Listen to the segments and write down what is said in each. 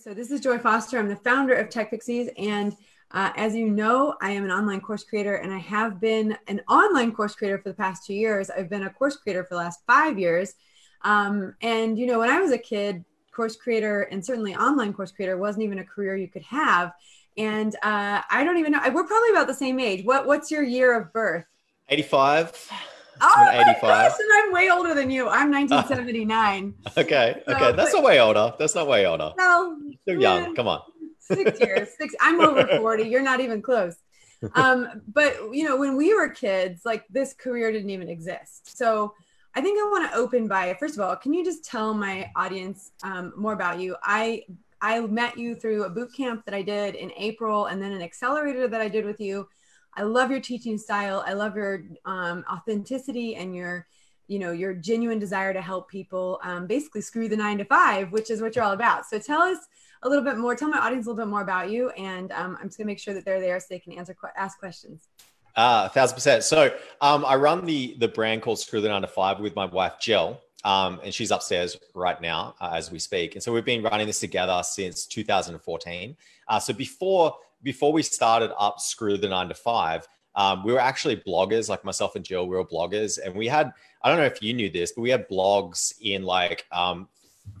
So this is Joy Foster. I'm the founder of Tech Pixies, and uh, as you know, I am an online course creator, and I have been an online course creator for the past two years. I've been a course creator for the last five years. Um, and you know, when I was a kid, course creator and certainly online course creator wasn't even a career you could have. And uh, I don't even know. We're probably about the same age. What What's your year of birth? 85. Oh my 85. gosh, and I'm way older than you. I'm 1979. okay, so, okay, that's but, not way older. That's not way older. No, you're young. Come on. Six years. Six. I'm over 40. You're not even close. Um, but you know, when we were kids, like this career didn't even exist. So I think I want to open by first of all, can you just tell my audience um, more about you? I I met you through a boot camp that I did in April, and then an accelerator that I did with you I love your teaching style. I love your um, authenticity and your, you know, your genuine desire to help people. Um, basically, screw the nine to five, which is what you're all about. So tell us a little bit more. Tell my audience a little bit more about you, and um, I'm just gonna make sure that they're there so they can answer ask questions. Ah, thousand percent. So um, I run the the brand called Screw the Nine to Five with my wife Jill. Um, and she's upstairs right now uh, as we speak. And so we've been running this together since 2014. Uh, so before before we started up Screw the Nine to Five, um, we were actually bloggers, like myself and Jill, we were bloggers. And we had, I don't know if you knew this, but we had blogs in like um,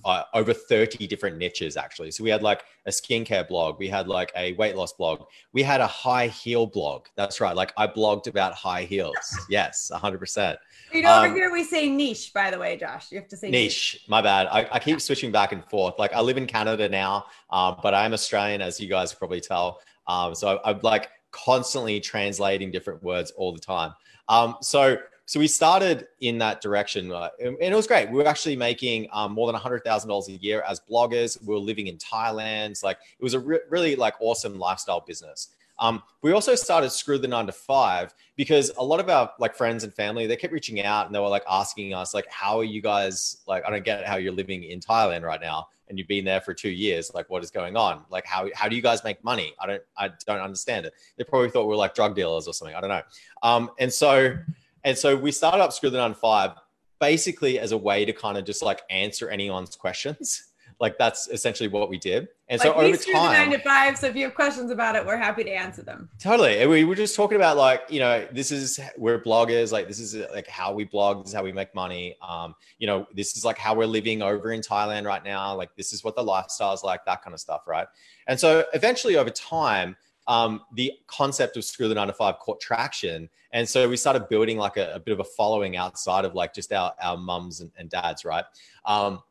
uh, over 30 different niches actually. So we had like a skincare blog, we had like a weight loss blog, we had a high heel blog. That's right. Like I blogged about high heels. Yes, 100%. You know, um, over here we say niche, by the way, Josh. You have to say niche. niche. My bad. I, I, keep switching back and forth. Like I live in Canada now, um, but I'm Australian, as you guys probably tell. Um, so I, am like constantly translating different words all the time. Um, so so we started in that direction, uh, and, and, it was great. We were actually making um, more than hundred thousand dollars a year as bloggers. We were living in Thailand. Like it was a re- really like awesome lifestyle business. Um, we also started Screw the Nine to Five because a lot of our like friends and family they kept reaching out and they were like asking us like, "How are you guys? Like, I don't get how you're living in Thailand right now and you've been there for two years. Like, what is going on? Like, how how do you guys make money? I don't I don't understand it. They probably thought we are like drug dealers or something. I don't know. Um, and so and so we started up Screw the Nine Five basically as a way to kind of just like answer anyone's questions like that's essentially what we did. And like so over time, nine to five. So if you have questions about it, we're happy to answer them. Totally. And we were just talking about like, you know, this is we're bloggers. Like this is like how we blog. This is how we make money. Um, you know, this is like how we're living over in Thailand right now. Like this is what the lifestyle is like. That kind of stuff, right? And so eventually, over time. Um, the concept of screw the nine to five caught traction. And so we started building like a, a bit of a following outside of like just our, our mums and, and dads, right? Um,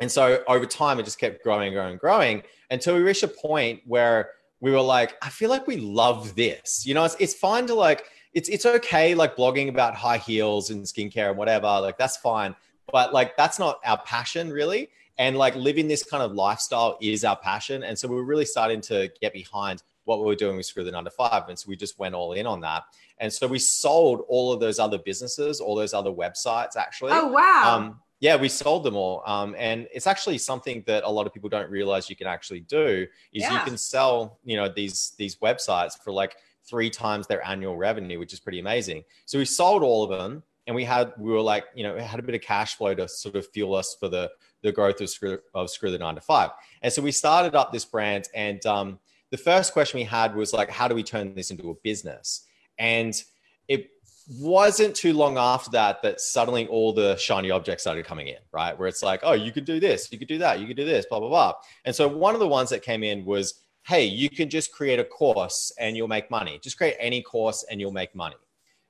and so over time, it just kept growing, growing, growing until we reached a point where we were like, I feel like we love this. You know, it's, it's fine to like, it's it's okay like blogging about high heels and skincare and whatever. Like that's fine, but like that's not our passion really. And like living this kind of lifestyle is our passion. And so we were really starting to get behind what we were doing with Screw the Nine to Five. And so we just went all in on that. And so we sold all of those other businesses, all those other websites actually. Oh wow. Um, yeah, we sold them all. Um, and it's actually something that a lot of people don't realize you can actually do is yeah. you can sell, you know, these these websites for like three times their annual revenue, which is pretty amazing. So we sold all of them and we had we were like, you know, had a bit of cash flow to sort of fuel us for the the growth of Screw, of Screw the Nine to Five. And so we started up this brand and um, the first question we had was like, how do we turn this into a business? And it wasn't too long after that that suddenly all the shiny objects started coming in, right? Where it's like, oh, you could do this, you could do that, you could do this, blah, blah, blah. And so one of the ones that came in was, hey, you can just create a course and you'll make money. Just create any course and you'll make money.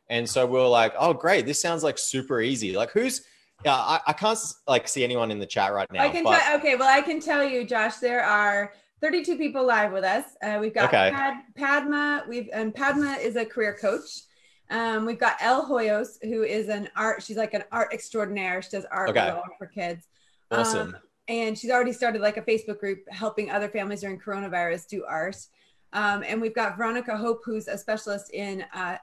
And so we are like, oh, great. This sounds like super easy. Like who's, yeah, I, I can't like see anyone in the chat right now. I can but- tell, okay. Well, I can tell you, Josh, there are 32 people live with us. Uh, we've got okay. Pad, Padma. We've, and Padma is a career coach. Um, we've got El Hoyos, who is an art. She's like an art extraordinaire. She does art okay. for kids. Awesome. Um, and she's already started like a Facebook group helping other families during coronavirus do art. Um, and we've got Veronica Hope, who's a specialist in uh,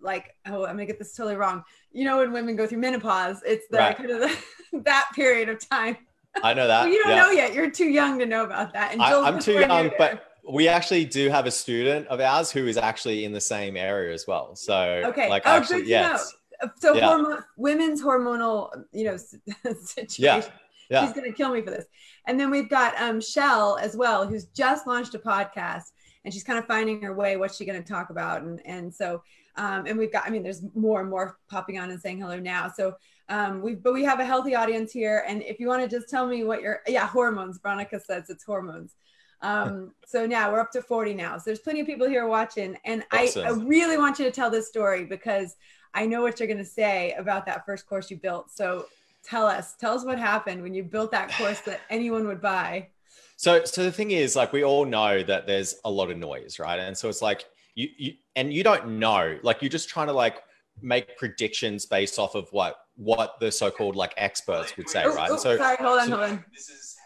like oh I'm gonna get this totally wrong. You know when women go through menopause, it's the right. kind of the, that period of time. I know that. well, you don't yeah. know yet. You're too young to know about that. And I, I'm too young, but we actually do have a student of ours who is actually in the same area as well. So okay, like oh, actually, yes. Know. So yeah. hormone, women's hormonal, you know, situation. Yeah. Yeah. She's gonna kill me for this. And then we've got um Shell as well, who's just launched a podcast and she's kind of finding her way. What's she gonna talk about? And and so um, and we've got, I mean, there's more and more popping on and saying hello now. So um, we, but we have a healthy audience here. And if you want to just tell me what your, yeah, hormones, Veronica says it's hormones. Um, so now we're up to 40 now. So there's plenty of people here watching. And awesome. I, I really want you to tell this story because I know what you're going to say about that first course you built. So tell us, tell us what happened when you built that course that anyone would buy. So, so the thing is, like, we all know that there's a lot of noise, right? And so it's like you, you and you don't know, like, you're just trying to like make predictions based off of what what the so-called like experts would say, oh, right? Oh, so, sorry, hold on, so hold on. This is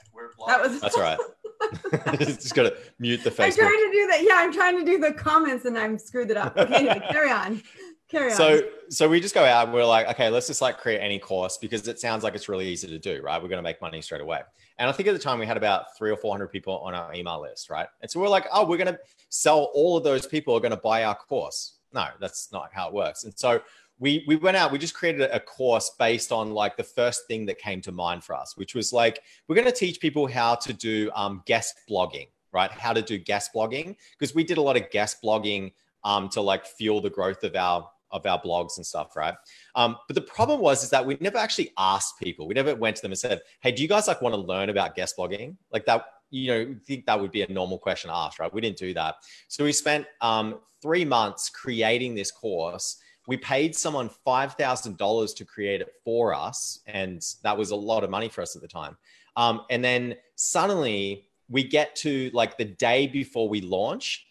that was that's all right. just gotta mute the Facebook. I'm trying to do that. Yeah, I'm trying to do the comments and I'm screwed it up. Okay, anyway, carry on. Carry on. So so we just go out and we're like, okay, let's just like create any course because it sounds like it's really easy to do, right? We're gonna make money straight away. And I think at the time we had about three or four hundred people on our email list, right? And so we're like, oh, we're gonna sell all of those people are gonna buy our course. No, that's not how it works. And so we we went out we just created a course based on like the first thing that came to mind for us which was like we're going to teach people how to do um, guest blogging right? How to do guest blogging because we did a lot of guest blogging um, to like fuel the growth of our of our blogs and stuff right? Um, but the problem was is that we never actually asked people. We never went to them and said hey do you guys like want to learn about guest blogging? Like that you know think that would be a normal question asked right? We didn't do that. So we spent um, three months creating this course we paid someone $5,000 to create it for us. And that was a lot of money for us at the time. Um, and then suddenly we get to like the day before we launch.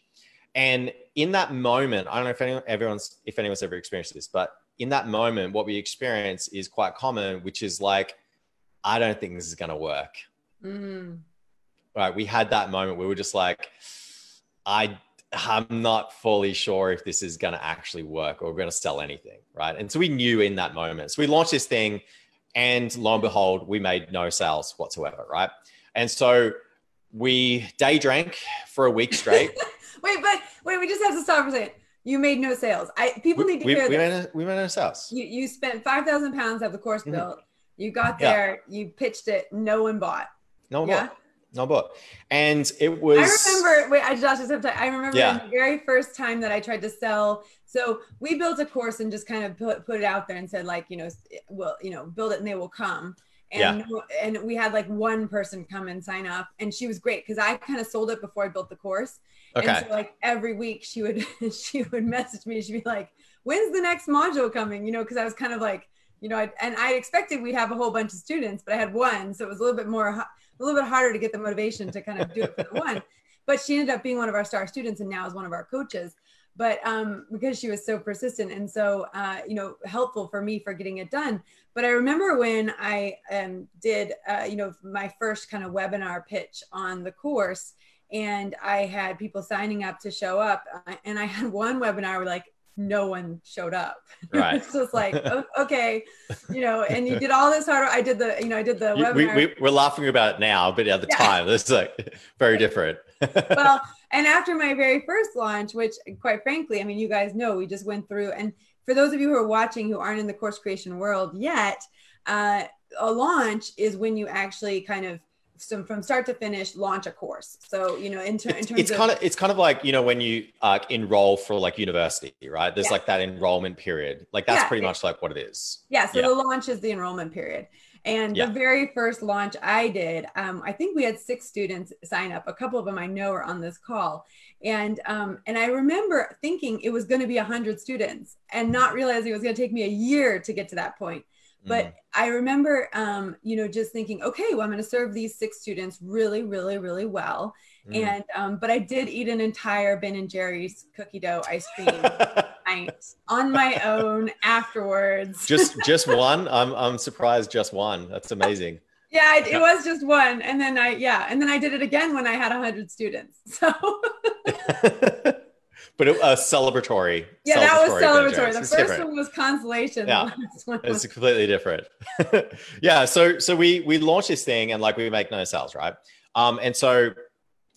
And in that moment, I don't know if anyone, everyone's, if anyone's ever experienced this, but in that moment, what we experience is quite common, which is like, I don't think this is going to work. Mm. Right. We had that moment we were just like, I I'm not fully sure if this is going to actually work or we're going to sell anything. Right. And so we knew in that moment. So we launched this thing and lo and behold, we made no sales whatsoever. Right. And so we day drank for a week straight. wait, but wait, we just have to stop for a second. You made no sales. I people we, need to we, hear we this. Made, we made no sales. You, you spent 5,000 pounds of the course mm-hmm. built. You got there, yeah. you pitched it, no one bought. No one yeah? bought no book. And it was. I remember. Wait, I just have to. I remember yeah. the very first time that I tried to sell. So we built a course and just kind of put put it out there and said like, you know, well, you know, build it and they will come. And yeah. and we had like one person come and sign up, and she was great because I kind of sold it before I built the course. Okay. And so like every week she would she would message me. She'd be like, "When's the next module coming?" You know, because I was kind of like you know, I, and I expected we'd have a whole bunch of students, but I had one, so it was a little bit more a little bit harder to get the motivation to kind of do it for the one. But she ended up being one of our star students and now is one of our coaches. But um, because she was so persistent and so uh, you know helpful for me for getting it done. But I remember when I um, did uh, you know my first kind of webinar pitch on the course, and I had people signing up to show up, uh, and I had one webinar where like no one showed up. Right. it's just like, okay, you know, and you did all this hard. I did the, you know, I did the webinar. We, we, are laughing about it now, but at the yeah. time, this is like very different. well, and after my very first launch, which quite frankly, I mean, you guys know, we just went through. And for those of you who are watching who aren't in the course creation world yet, uh, a launch is when you actually kind of so from start to finish launch a course. So you know in, ter- in terms it's of- kind of it's kind of like you know when you uh, enroll for like university right? There's yeah. like that enrollment period. Like that's yeah, pretty much like what it is. Yeah so yeah. the launch is the enrollment period. And the very first launch i did um, i think we had six students sign up. A couple of them i know are on this call. And um, and i remember thinking it was going to be 100 students and not realizing it was going to take me a year to get to that point but mm. I remember, um, you know, just thinking, okay, well, I'm going to serve these six students really, really, really well. Mm. And, um, but I did eat an entire Ben and Jerry's cookie dough ice cream night on my own afterwards. just, just one. I'm, I'm surprised. Just one. That's amazing. yeah, it, it was just one. And then I, yeah. And then I did it again when I had a hundred students. So but a celebratory. Yeah, celebratory that was celebratory. The first different. one was consolation. Yeah, it's completely different. yeah, so so we we launched this thing and like we make no sales, right? Um, and so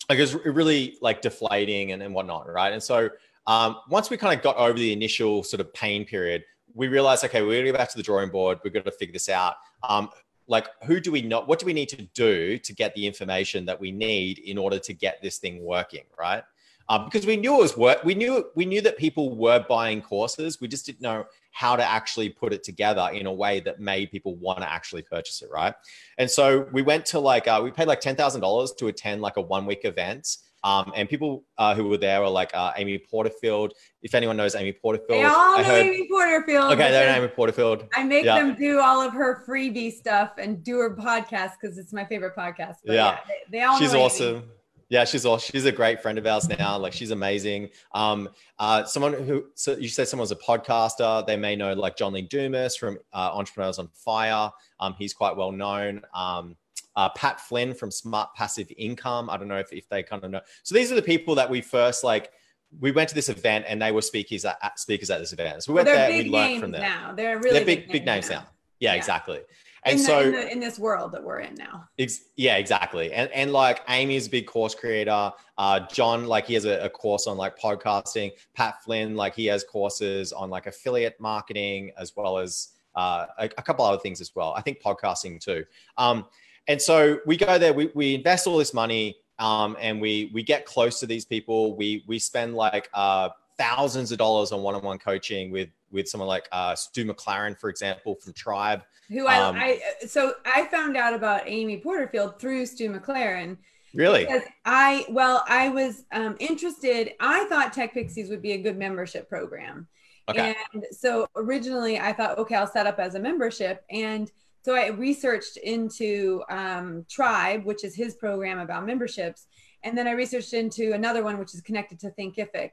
like it was really like deflating and, and whatnot, right? And so um, once we kind of got over the initial sort of pain period, we realized, okay, we're gonna go back to the drawing board. We've got to figure this out. Um, like who do we know what do we need to do to get the information that we need in order to get this thing working right um, because we knew it was work we knew we knew that people were buying courses we just didn't know how to actually put it together in a way that made people want to actually purchase it right and so we went to like uh, we paid like $10000 to attend like a one week event um, and people uh, who were there were like uh, Amy Porterfield. If anyone knows Amy Porterfield, they all know heard... Amy Porterfield. Okay, they know Amy Porterfield. I make yeah. them do all of her freebie stuff and do her podcast because it's my favorite podcast. But yeah. yeah, they, they all. She's awesome. Amy. Yeah, she's awesome. She's a great friend of ours now. Like she's amazing. Um, uh, someone who so you said someone's a podcaster. They may know like John Lee Dumas from uh, Entrepreneurs on Fire. Um, he's quite well known. Um, uh, Pat Flynn from Smart Passive Income. I don't know if, if they kind of know. So these are the people that we first like. We went to this event and they were speakers at, speakers at this event. So we went there. We learned from them. Now they're really they're big big, names now. now. Yeah, yeah, exactly. And in the, so in, the, in, this world that we're in now. Ex- yeah, exactly. And and like Amy is a big course creator. Uh, John, like he has a, a, course on like podcasting. Pat Flynn, like he has courses on like affiliate marketing as well as uh, a, a couple other things as well. I think podcasting too. Um, and so we go there, we, we invest all this money, um, and we we get close to these people. We we spend like uh, thousands of dollars on one-on-one coaching with with someone like uh, Stu McLaren, for example, from Tribe. Who I, um, I so I found out about Amy Porterfield through Stu McLaren. Really? Because I well, I was um, interested. I thought Tech Pixies would be a good membership program. Okay. And so originally I thought, okay, I'll set up as a membership. And so I researched into um, Tribe, which is his program about memberships. And then I researched into another one, which is connected to Thinkific.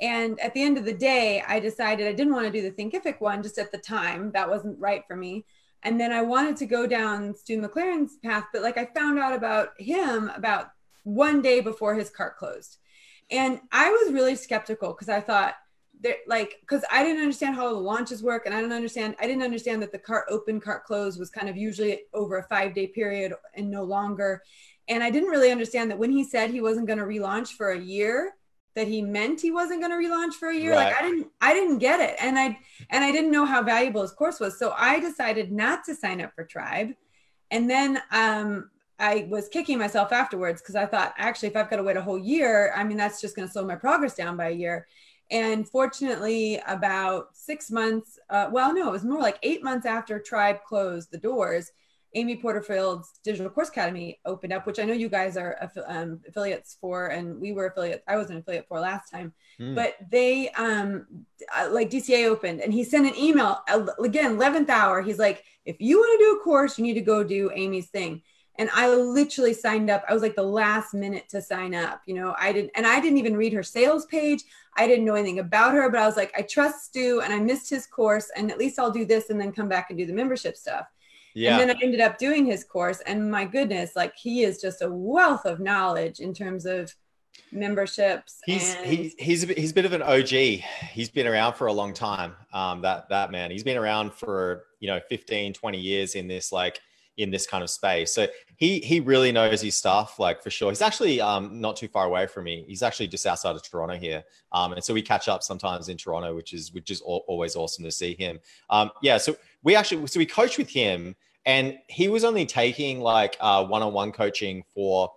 And at the end of the day, I decided I didn't want to do the Thinkific one just at the time. That wasn't right for me. And then I wanted to go down Stu McLaren's path, but like I found out about him about one day before his cart closed. And I was really skeptical because I thought, there like because I didn't understand how the launches work, and I don't understand. I didn't understand that the cart open, cart close was kind of usually over a five day period and no longer. And I didn't really understand that when he said he wasn't going to relaunch for a year, that he meant he wasn't going to relaunch for a year. Right. Like I didn't, I didn't get it, and I and I didn't know how valuable his course was. So I decided not to sign up for Tribe, and then um, I was kicking myself afterwards because I thought actually if I've got to wait a whole year, I mean that's just going to slow my progress down by a year. And fortunately, about six months, uh, well, no, it was more like eight months after Tribe closed the doors, Amy Porterfield's Digital Course Academy opened up, which I know you guys are um, affiliates for, and we were affiliates. I was an affiliate for last time, mm. but they um, uh, like DCA opened, and he sent an email again, eleventh hour. He's like, if you want to do a course, you need to go do Amy's thing and I literally signed up. I was like the last minute to sign up. You know, I didn't, and I didn't even read her sales page. I didn't know anything about her, but I was like, I trust Stu, and I missed his course, and at least I'll do this, and then come back and do the membership stuff. Yeah. And then I ended up doing his course, and my goodness, like he is just a wealth of knowledge in terms of memberships. He's and... he, he's a, he's a bit of an OG. He's been around for a long time. Um, that that man, he's been around for you know 15, 20 years in this like in this kind of space. So he he really knows his stuff, like for sure. He's actually um, not too far away from me. He's actually just outside of Toronto here, um, and so we catch up sometimes in Toronto, which is which is always awesome to see him. Um, yeah, so we actually so we coach with him, and he was only taking like uh, one-on-one coaching for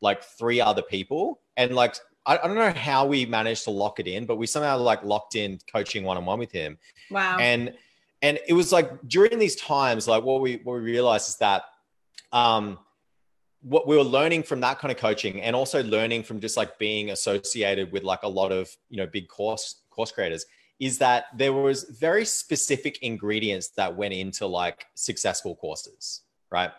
like three other people, and like I, I don't know how we managed to lock it in, but we somehow like locked in coaching one-on-one with him. Wow, and and it was like during these times like what we what we realized is that um what we were learning from that kind of coaching and also learning from just like being associated with like a lot of you know big course course creators is that there was very specific ingredients that went into like successful courses right?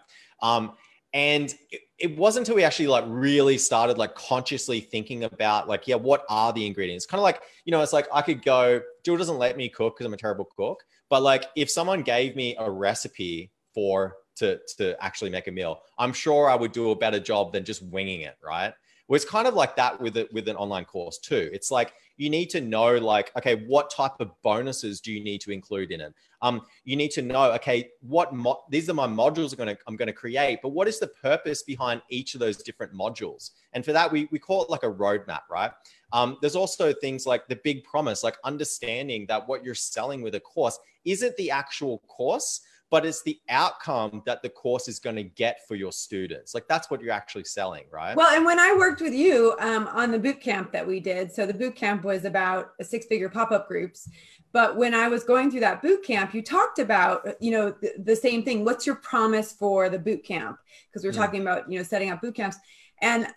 Um and it, it wasn't until we actually like really started like consciously thinking about like yeah what are the ingredients? Kind of like you know it's like i could go jill doesn't let me cook because i'm a terrible cook but like if someone gave me a recipe for to to actually make a meal, I'm sure I would do a better job than just winging it, right? Well, it's kind of like that with it with an online course too. It's like you need to know like okay what type of bonuses do you need to include in it? Um you need to know okay what mo- these are my modules i'm going to i'm going to create but what is the purpose behind each of those different modules? And for that we, we call it like a roadmap right? Um, there's also things like the big promise like understanding that what you're selling with a course isn't the actual course but it's the outcome that the course is going to get for your students. Like that's what you're actually selling, right? Well, and when I worked with you um, on the boot camp that we did, so the boot camp was about six figure pop up groups. But when I was going through that boot camp, you talked about, you know, the, the same thing. What's your promise for the boot camp? Because we are mm. talking about, you know, setting up boot camps. And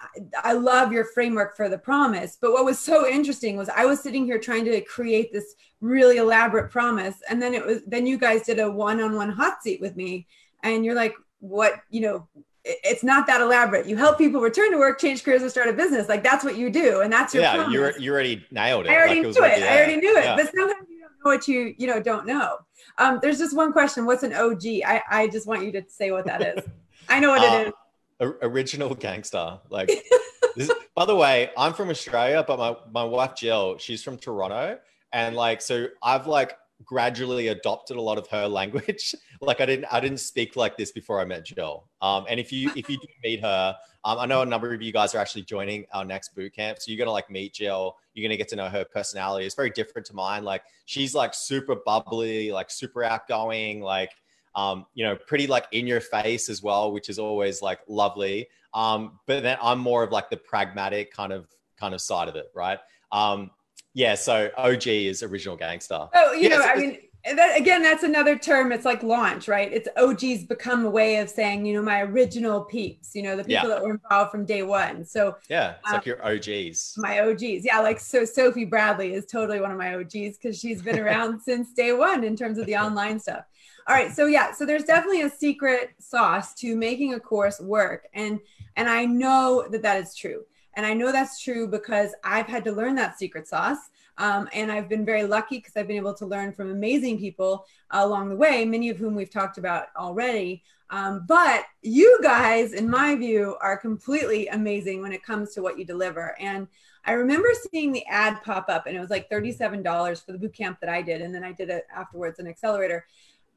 I love your framework for the promise. But what was so interesting was I was sitting here trying to create this really elaborate promise. And then it was, then you guys did a one on one hot seat with me. And you're like, what, you know, it's not that elaborate. You help people return to work, change careers, and start a business. Like that's what you do, and that's your yeah. You're you already nailed it. I already like, knew it. it. I already knew it. Yeah. But sometimes you don't know what you you know don't know. Um, there's just one question. What's an OG? I I just want you to say what that is. I know what uh, it is original gangster. Like, this, by the way, I'm from Australia, but my, my wife Jill, she's from Toronto. And like, so I've like gradually adopted a lot of her language. like I didn't, I didn't speak like this before I met Jill. Um, and if you, if you do meet her, um, I know a number of you guys are actually joining our next boot camp. So you're going to like meet Jill. You're going to get to know her personality. It's very different to mine. Like she's like super bubbly, like super outgoing, like, um, you know, pretty like in your face as well, which is always like lovely. Um, but then I'm more of like the pragmatic kind of kind of side of it, right? Um, yeah. So OG is original gangster. Oh, you yeah, know, I mean, that again, that's another term. It's like launch, right? It's OG's become a way of saying, you know, my original peeps, you know, the people yeah. that were involved from day one. So yeah, it's um, like your OGs. My OGs, yeah. Like so, Sophie Bradley is totally one of my OGs because she's been around since day one in terms of the online stuff. All right, so yeah, so there's definitely a secret sauce to making a course work, and and I know that that is true, and I know that's true because I've had to learn that secret sauce. Um, and I've been very lucky because I've been able to learn from amazing people along the way, many of whom we've talked about already. Um, but you guys, in my view, are completely amazing when it comes to what you deliver. And I remember seeing the ad pop up, and it was like $37 for the boot camp that I did. And then I did it afterwards, an accelerator.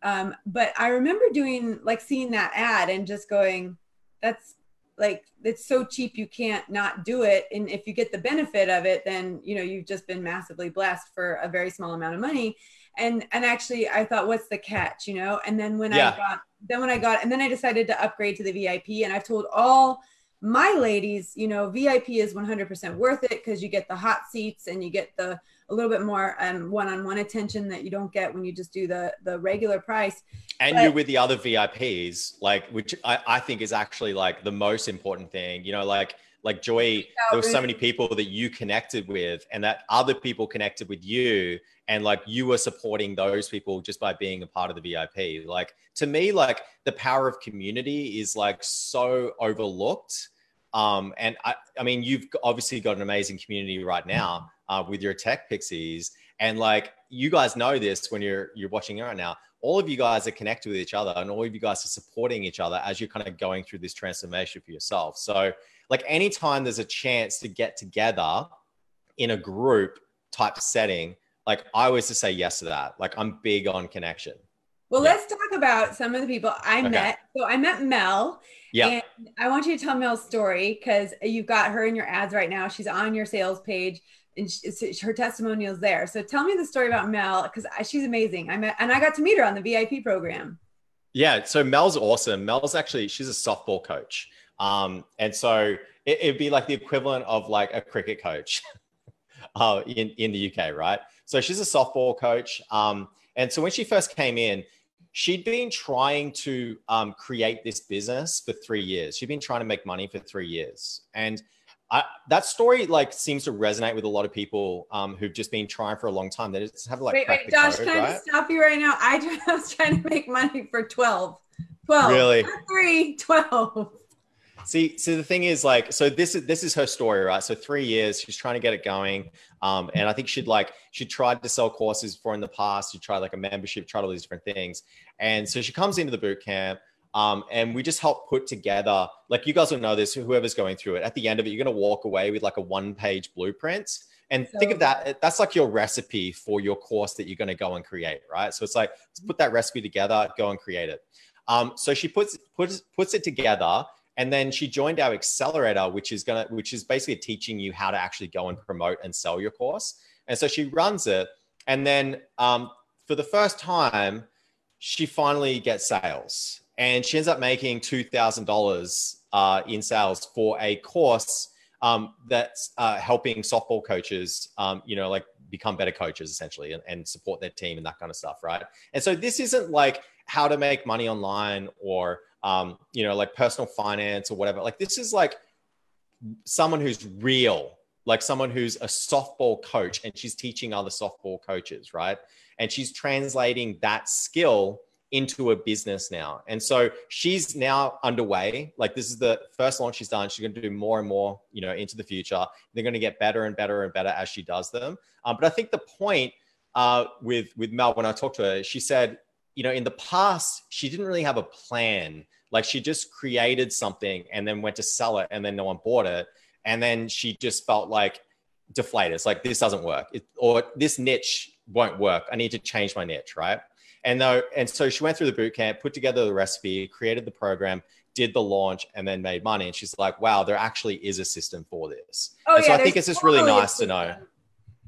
Um, but I remember doing like seeing that ad and just going, that's like it's so cheap you can't not do it. And if you get the benefit of it then you know you've just been massively blessed for a very small amount of money. And and actually i thought what's the catch? You know? And then when yeah. i got then when i got and then i decided to upgrade to the vip and i've told all my ladies you know vip is 100% worth it because you get the hot seats and you get the a little bit more um, one-on-one attention that you don't get when you just do the the regular price. And but, you're with the other VIPs, like which I, I think is actually like the most important thing. You know, like like Joy, there were so many people that you connected with, and that other people connected with you, and like you were supporting those people just by being a part of the VIP. Like to me, like the power of community is like so overlooked. Um, and I, I mean, you've obviously got an amazing community right now, uh, with your tech pixies. And like you guys know this when you're you're watching it right now, all of you guys are connected with each other and all of you guys are supporting each other as you're kind of going through this transformation for yourself. So like anytime there's a chance to get together in a group type setting, like I always to say yes to that. Like I'm big on connection. Well, yeah. let's talk about some of the people I okay. met. So I met Mel. Yeah. And I want you to tell Mel's story because you've got her in your ads right now. She's on your sales page and she, her testimonials there. So tell me the story about Mel because she's amazing. I met and I got to meet her on the VIP program. Yeah, so Mel's awesome. Mel's actually she's a softball coach, um, and so it, would be like the equivalent of like a cricket coach uh, in in the UK, right? So she's a softball coach, um, and so when she first came in, she'd been trying to um, create this business for three years. She'd been trying to make money for three years, and I, that story like seems to resonate with a lot of people um, who've just been trying for a long time. They just have like wait, wait, Josh, code, can right? I just stop you right now? I, I was trying to make money for 12. 12. Really? Three, 12. See, so the thing is, like, so this is this is her story, right? So three years, she's trying to get it going, um, and I think she'd like she tried to sell courses before in the past. She tried like a membership, tried all these different things, and so she comes into the boot camp. Um, and we just help put together, like you guys will know this, whoever's going through it, at the end of it, you're going to walk away with like a one page blueprint. And so, think of that, that's like your recipe for your course that you're going to go and create, right? So it's like, let's put that recipe together, go and create it. Um, so she puts, puts, puts it together and then she joined our accelerator, which is gonna, which is basically teaching you how to actually go and promote and sell your course. And so she runs it. And then um, for the first time, she finally gets sales and she ends up making $2,000 uh, in sales for a course um, that's uh, helping softball coaches, um, you know, like become better coaches essentially and, and support their team and that kind of stuff. Right. And so this isn't like how to make money online or, um, you know, like personal finance or whatever. Like this is like someone who's real, like someone who's a softball coach and she's teaching other softball coaches. Right. And she's translating that skill into a business now. And so she's now underway. Like this is the first launch she's done. She's going to do more and more, you know, into the future. They're going to get better and better and better as she does them. Um, but I think the point uh, with with Mel when I talked to her, she said, you know, in the past she didn't really have a plan. Like she just created something and then went to sell it, and then no one bought it, and then she just felt like deflated. It's like this doesn't work, it, or this niche won't work. I need to change my niche, right? And though, and so she went through the boot camp, put together the recipe, created the program, did the launch, and then made money. And she's like, "Wow, there actually is a system for this." Oh, and yeah, so I think it's just really nice to know.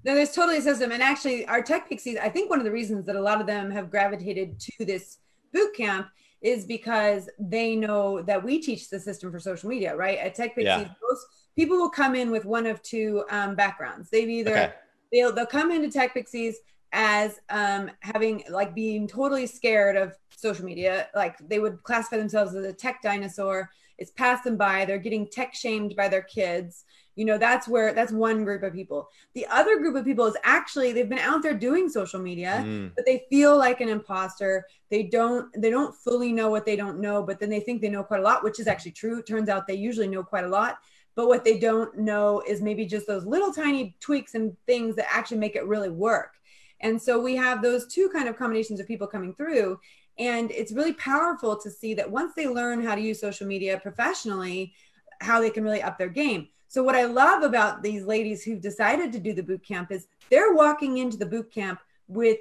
No, there's totally a system, and actually, our tech pixies. I think one of the reasons that a lot of them have gravitated to this boot camp is because they know that we teach the system for social media, right? At Tech Pixies, yeah. most people will come in with one of two um, backgrounds. They've either okay. they'll they'll come into Tech Pixies as um, having like being totally scared of social media. Like they would classify themselves as a tech dinosaur. It's passed them by. They're getting tech shamed by their kids. You know, that's where that's one group of people. The other group of people is actually they've been out there doing social media, mm. but they feel like an imposter. They don't they don't fully know what they don't know, but then they think they know quite a lot, which is actually true. It turns out they usually know quite a lot. But what they don't know is maybe just those little tiny tweaks and things that actually make it really work. And so we have those two kind of combinations of people coming through. And it's really powerful to see that once they learn how to use social media professionally, how they can really up their game. So what I love about these ladies who've decided to do the boot camp is they're walking into the boot camp with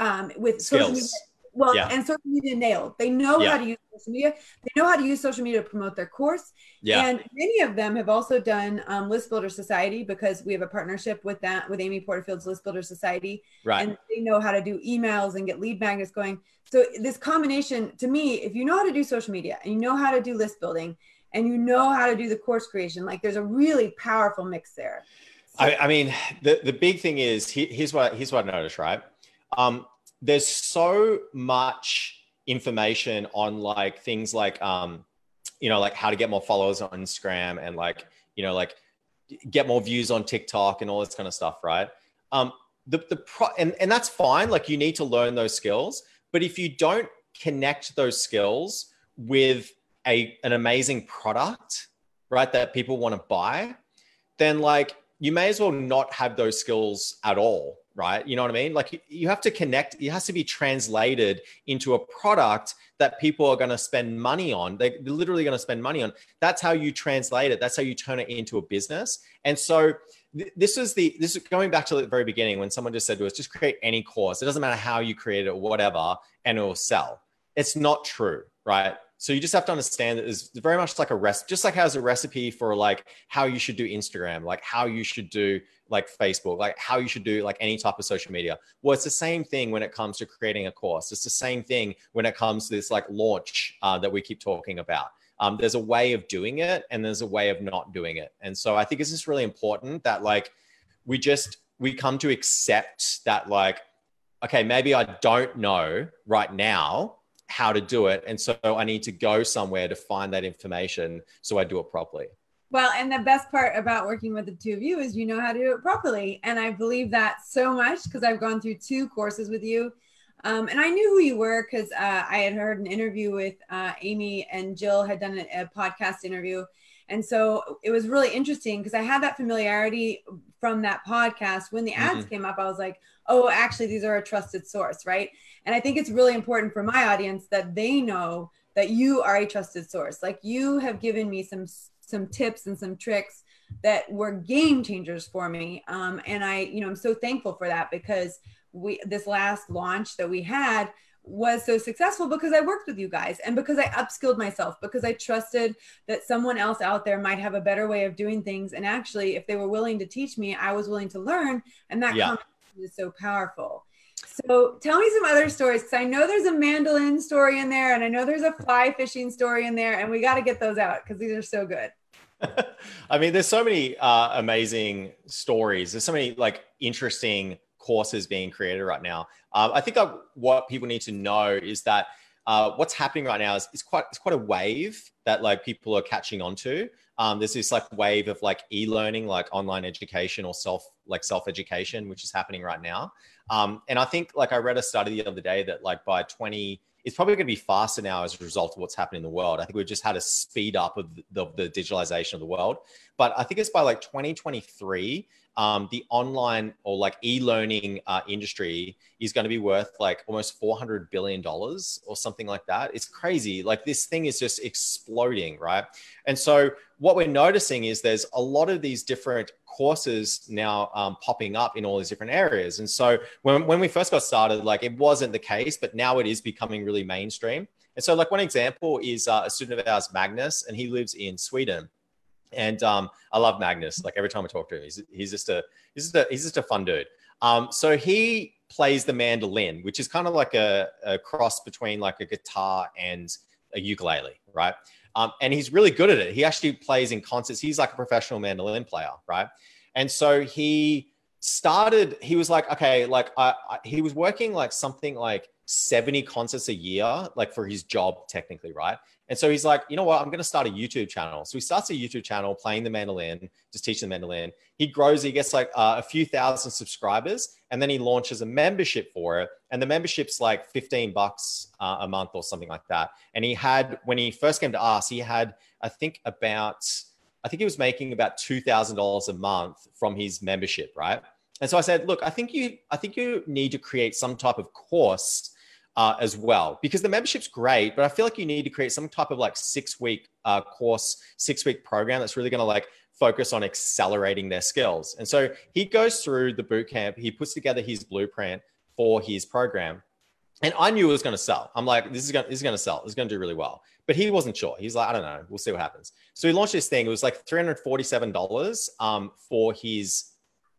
um, with Skills. social media well yeah. and social media nailed they know yeah. how to use social media they know how to use social media to promote their course yeah. and many of them have also done um, list builder society because we have a partnership with that with amy porterfield's list builder society right and they know how to do emails and get lead magnets going so this combination to me if you know how to do social media and you know how to do list building and you know how to do the course creation like there's a really powerful mix there. So- I, I, mean the, the big thing is here's what here's what i noticed right? Um, there's so much information on like things like um you know like how to get more followers on instagram and like you know like get more views on tiktok and all this kind of stuff right? Um the the pro and, and that's fine like you need to learn those skills but if you don't connect those skills with a an amazing product right that people want to buy then like you may as well not have those skills at all right? You know what I mean? Like you have to connect, it has to be translated into a product that people are going to spend money on. They're literally going to spend money on. That's how you translate it. That's how you turn it into a business. And so this is the this is going back to the very beginning when someone just said to us, just create any course. It doesn't matter how you create it or whatever, and it will sell. It's not true, right? So you just have to understand that it's very much like a rest, just like has a recipe for like how you should do Instagram, like how you should do like Facebook, like how you should do like any type of social media. Well, it's the same thing when it comes to creating a course. It's the same thing when it comes to this like launch uh, that we keep talking about. Um, there's a way of doing it and there's a way of not doing it. And so I think it's just really important that like we just we come to accept that like, okay, maybe I don't know right now how to do it. And so I need to go somewhere to find that information so I do it properly. Well, and the best part about working with the two of you is you know how to do it properly. And I believe that so much because I've gone through two courses with you. Um, and I knew who you were because uh, I had heard an interview with uh, Amy and Jill had done a, a podcast interview. And so it was really interesting because I had that familiarity from that podcast. When the ads mm-hmm. came up, I was like, oh, actually, these are a trusted source, right? And I think it's really important for my audience that they know that you are a trusted source. Like you have given me some some tips and some tricks that were game changers for me. Um, and I, you know, I'm so thankful for that because we this last launch that we had was so successful because I worked with you guys and because I upskilled myself because I trusted that someone else out there might have a better way of doing things. And actually, if they were willing to teach me, I was willing to learn. And that yeah. is so powerful. So tell me some other stories because I know there's a mandolin story in there, and I know there's a fly fishing story in there, and we got to get those out because these are so good. I mean, there's so many uh, amazing stories. There's so many like interesting courses being created right now. Um, I think uh, what people need to know is that uh, what's happening right now is, is quite it's quite a wave that like people are catching on to. Um, there's this like wave of like e-learning, like online education or self like self education, which is happening right now. Um, and I think like I read a study the other day that like by 20 it's probably going to be faster now as a result of what's happening in the world. I think we've just had a speed up of the, the, the digitalization of the world. But I think it's by like 2023, um, the online or like e-learning uh, industry is going to be worth like almost 400 billion dollars or something like that. It's crazy. Like this thing is just exploding right? And so what we're noticing is there's a lot of these different courses now um, popping up in all these different areas. And so when, when we first got started like it wasn't the case but now it is becoming really mainstream. And so like one example is uh, a student of ours magnus and he lives in sweden and um, I love Magnus. Like every time I talk to him, he's, he's just a he's just a he's just a fun dude. Um, so he plays the mandolin, which is kind of like a, a cross between like a guitar and a ukulele, right? Um, and he's really good at it. He actually plays in concerts. He's like a professional mandolin player, right? And so he started. He was like, okay, like I, I, he was working like something like 70 concerts a year, like for his job, technically, right? And so he's like, you know what? I'm going to start a YouTube channel. So he starts a YouTube channel playing the mandolin, just teaching the mandolin. He grows, he gets like uh, a few thousand subscribers, and then he launches a membership for it. And the membership's like 15 bucks uh, a month or something like that. And he had, when he first came to us, he had, I think, about, I think he was making about $2,000 a month from his membership, right? And so I said, look, I think you, I think you need to create some type of course uh, as well. Because the membership's great but i feel like you need to create some type of like six week uh, course six week program that's really going to like focus on accelerating their skills. And so he goes through the boot camp he puts together his blueprint for his program and i knew it was going to sell. I'm like this is going, to sell. Is going to do really well. But he wasn't sure. He's like i don't know. We'll see what happens. So he launched this thing. It was like $347 um, for his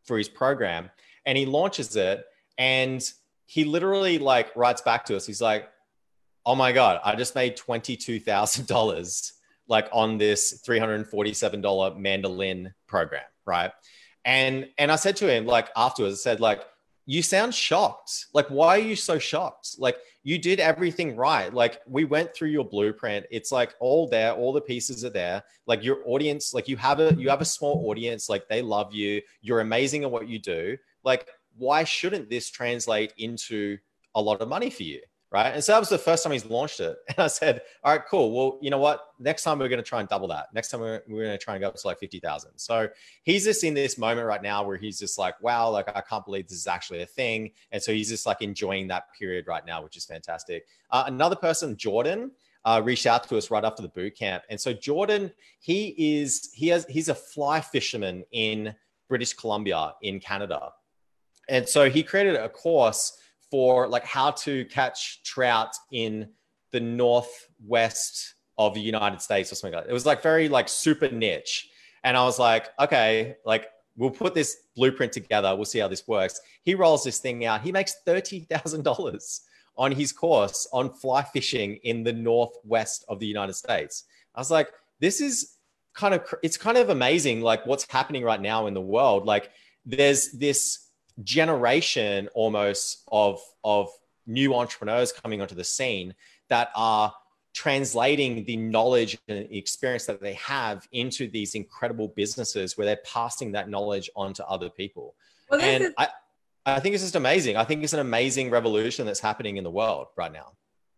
for his program and he launches it and he literally like writes back to us. He's like, "Oh my god, I just made twenty two thousand dollars like on this three hundred forty seven dollar mandolin program, right?" And and I said to him like afterwards, I said like, "You sound shocked. Like, why are you so shocked? Like." You did everything right. Like we went through your blueprint. It's like all there, all the pieces are there. Like your audience, like you have a you have a small audience, like they love you. You're amazing at what you do. Like why shouldn't this translate into a lot of money for you? Right. And so that was the first time he's launched it. And I said, all right, cool. Well, you know what? Next time we're going to try and double that. Next time we're, we're going to try and go up to like 50,000. So he's just in this moment right now where he's just like, wow, like I can't believe this is actually a thing. And so he's just like enjoying that period right now, which is fantastic. Uh, another person, Jordan, uh, reached out to us right after the boot camp. And so Jordan, he is, he has, he's a fly fisherman in British Columbia in Canada. And so he created a course for like how to catch trout in the northwest of the United States or something like that. It was like very like super niche. And I was like, okay, like we'll put this blueprint together. We'll see how this works. He rolls this thing out. He makes $30,000 on his course on fly fishing in the northwest of the United States. I was like, this is kind of, it's kind of amazing, like what's happening right now in the world. Like there's this generation almost of of new entrepreneurs coming onto the scene that are translating the knowledge and experience that they have into these incredible businesses where they're passing that knowledge on to other people. Well, and is- I, I think it's just amazing. I think it's an amazing revolution that's happening in the world right now.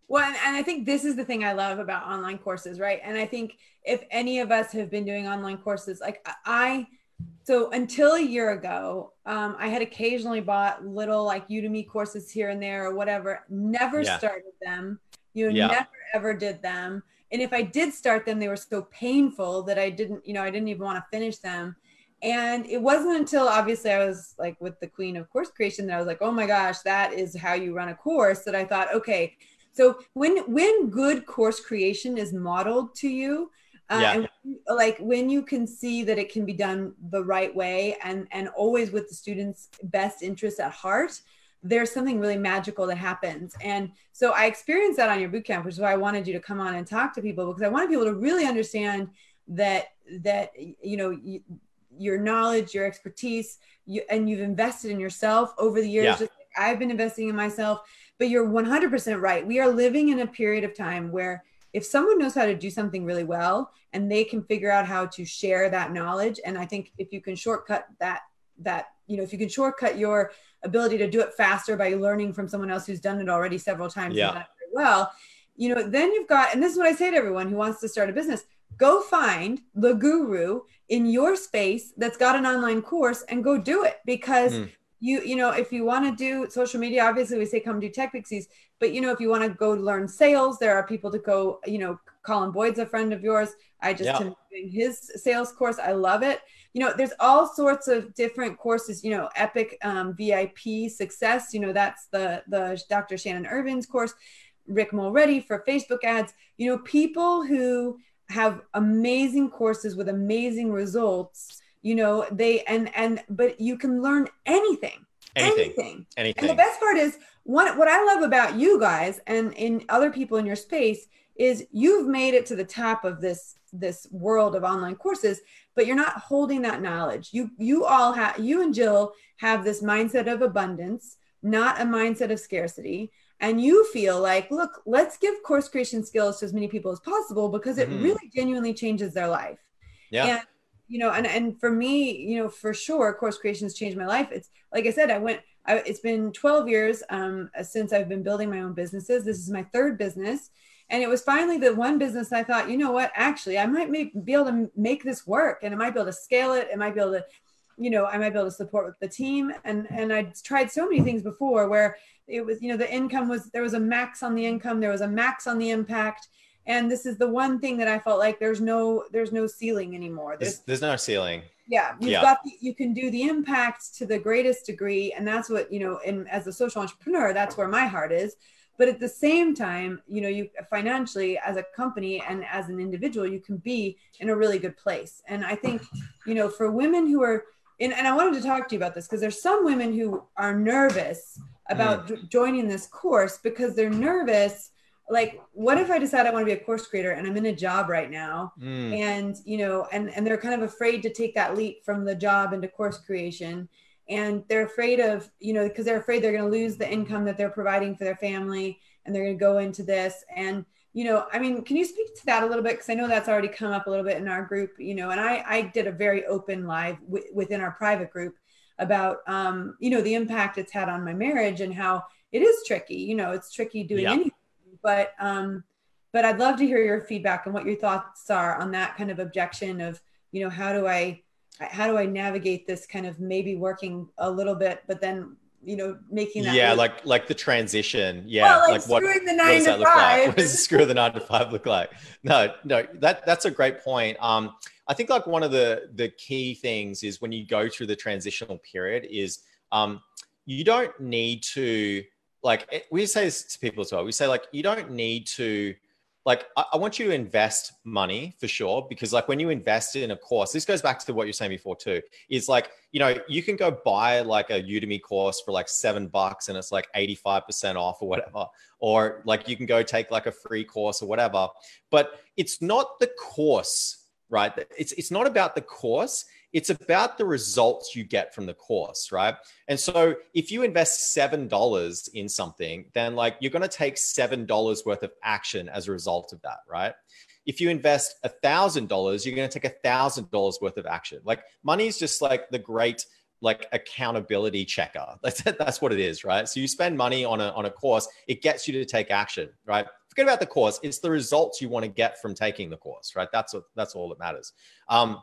Well, and, and, I think this is the thing I love about online courses, right? And I think if any of us have been doing online courses, like I, so until a year ago, um, I had occasionally bought little like Udemy courses here and there or whatever. Never yeah. started them. You know, yeah. never ever did them. And if I did start them, they were so painful that I didn't, you know, I didn't even want to finish them. And it wasn't until obviously I was like with the queen of course creation that I was like, oh my gosh, that is how you run a course. That I thought, okay, so when when good course creation is modeled to you, uh, yeah. and like when you can see that it can be done the right way and and always with the students best interest at heart there's something really magical that happens. And so I experienced that on your boot camp, which is why I wanted you to come on and talk to people because I wanted people to really understand that that you know you, your knowledge, your expertise, you, and you've invested in yourself over the years. Yeah. Just like I've been investing in myself. But you're 100% right. We are living in a period of time where if someone knows how to do something really well and they can figure out how to share that knowledge, and I think if you can shortcut that that you know if you can shortcut your ability to do it faster by learning from someone else who's done it already several times yeah. well you know then you've got and this is what i say to everyone who wants to start a business go find the guru in your space that's got an online course and go do it because mm. You you know if you want to do social media obviously we say come do tech pixies but you know if you want to go learn sales there are people to go you know colin boyd's a friend of yours. I just yeah. doing his sales course. I love it. You know there's all sorts of different courses you know epic um, vip success you know that's the the dr shannon irvin's course rick mulready for facebook ads. You know people who have amazing courses with amazing results you know they and and but you can learn anything anything. anything, anything. and the best part is what what i love about you guys and in other people in your space is you've made it to the top of this this world of online courses but you're not holding that knowledge. You you all have you and jill have this mindset of abundance not a mindset of scarcity. And you feel like look let's give course creation skills to as many people as possible because it mm-hmm. really genuinely changes their life. Yeah. And you know and and for me you know for sure course creation has changed my life it's like i said i went I, it's been 12 years um, since i've been building my own businesses this is my third business and it was finally the one business I thought, you know what, actually, I might make, be able to make this work and I might be able to scale it. I might be able to, you know, I might be able to support with the team. And, and I tried so many things before where it was, you know, the income was, there was a max on the income, there was a max on the impact. And this is the one thing that I felt like there's no, there's no ceiling anymore. There's, there's, there's no ceiling. Yeah. You've yeah. got, the, you can do the impact to the greatest degree. And that's what, you know, and as a social entrepreneur, that's where my heart is but at the same time you know you financially as a company and as an individual you can be in a really good place and i think you know for women who are in, and i wanted to talk to you about this because there's some women who are nervous about mm. joining this course because they're nervous like what if i decide i want to be a course creator and i'm in a job right now? Mm. and you know and and they're kind of afraid to take that leap from the job into course creation. And they're afraid of you know because they're afraid they're going to lose the income that they're providing for their family and they're going to go into this. And you know i mean can you speak to that a little bit? Because i know that's already come up a little bit in our group you know and i i did a very open live w- within our private group about um you know the impact it's had on my marriage and how it is tricky. You know it's tricky doing anything but um but i'd love to hear your feedback and what your thoughts are on that kind of objection of you know how do i how do I navigate this kind of maybe working a little bit, but then you know making that yeah leap. like like the transition. Yeah well, like, like what, what, does that look like? what does screw the nine to five look like? No no that that's a great point. Um i think like one of the the key things is when you go through the transitional period is um you don't need to like eh, we say this to people as well. We say like you don't need to like I, I, want you to invest money for sure because like when you invest in a course this goes back to what you're saying before too is like you know you can go buy like a udemy course for like seven bucks and it's like 85% off or whatever or like you can go take like a free course or whatever but it's not the course right it's it's not about the course it's about the results you get from the course, right? And so if you invest $7 in something, then like you're going to take $7 worth of action as a result of that, right? If you invest $1,000, you're going to take $1,000 worth of action. Like money is just like the great like accountability checker. That's that's what it is, right? So you spend money on a on a course, it gets you to take action, right? Forget about the course; it's the results you want to get from taking the course, right? That's what that's all that matters. Um,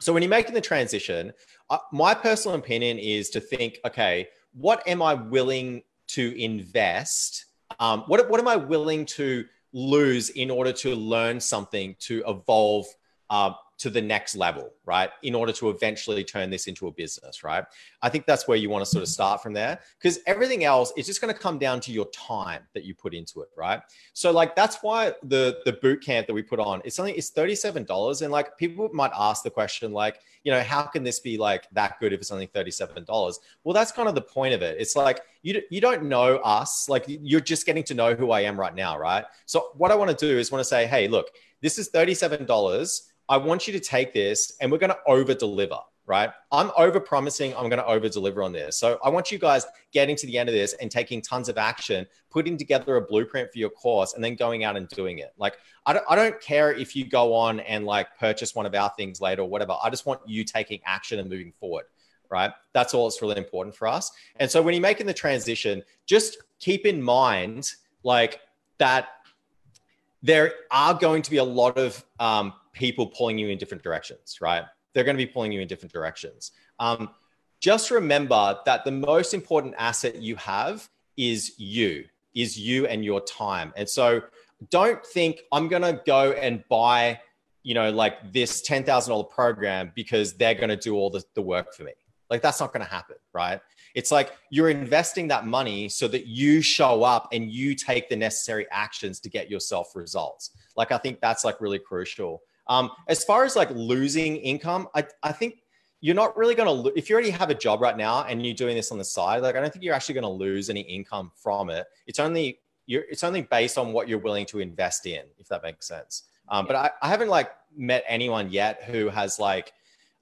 so when you're making the transition, uh, my personal opinion is to think, okay, what am I willing to invest? Um, what, what am I willing to lose in order to learn something to evolve uh, to the next level, right? In order to eventually turn this into a business, right? I think that's where you want to sort of start from there because everything else is just going to come down to your time that you put into it, right? So like that's why the the boot camp that we put on it's only it's $37 and like people might ask the question like, you know, how can this be like that good if it's only $37? Well, that's kind of the point of it. It's like you you don't know us, like you're just getting to know who I am right now, right? So what I want to do is want to say, "Hey, look, this is $37 I want you to take this and we're going to over deliver, right? I'm over promising, I'm going to over deliver on this. So I want you guys getting to the end of this and taking tons of action, putting together a blueprint for your course, and then going out and doing it. Like, I don't, I don't care if you go on and like purchase one of our things later or whatever. I just want you taking action and moving forward right? That's all that's really important for us. And so when you're making the transition, just keep in mind like that there are going to be a lot of um, people pulling you in different directions, right? They're going to be pulling you in different directions. Um, just remember that the most important asset you have is you, is you and your time. And so don't think I'm going to go and buy, you know, like this $10,000 program because they're going to do all the, the work for me. Like that's not going to happen, right? It's like you're investing that money so that you show up and you take the necessary actions to get yourself results. Like I think that's like really crucial. Um, as far as like losing income, I, I think you're not really going to, if you already have a job right now and you're doing this on the side, like I don't think you're actually going to lose any income from it. It's only, you're, it's only based on what you're willing to invest in, if that makes sense. Um, but I, I haven't like met anyone yet who has like,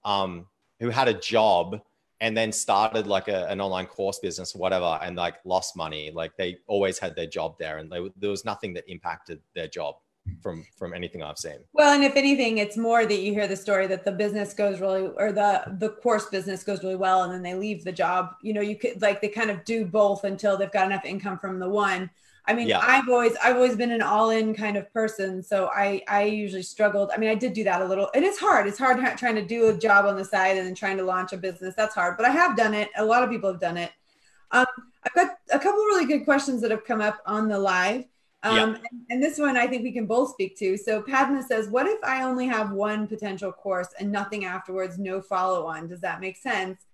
um, who had a job and then started like a, an online course business or whatever and like lost money. Like they always had their job there and they, there was nothing that impacted their job from from anything I've seen. Well, and if anything, it's more that you hear the story that the business goes really or the the course business goes really well and then they leave the job. You know, you could like they kind of do both until they've got enough income from the one. I mean, yeah. I've always I've always been an all-in kind of person, so I I usually struggled. I mean, I did do that a little, and it's hard. It's hard trying to do a job on the side and then trying to launch a business. That's hard, but I have done it. A lot of people have done it. Um, I've got a couple really good questions that have come up on the live. Um, yeah. and, and, this one I think we can both speak to. So Padma says, What if I only have one potential course and nothing afterwards, no follow on? Does that make sense?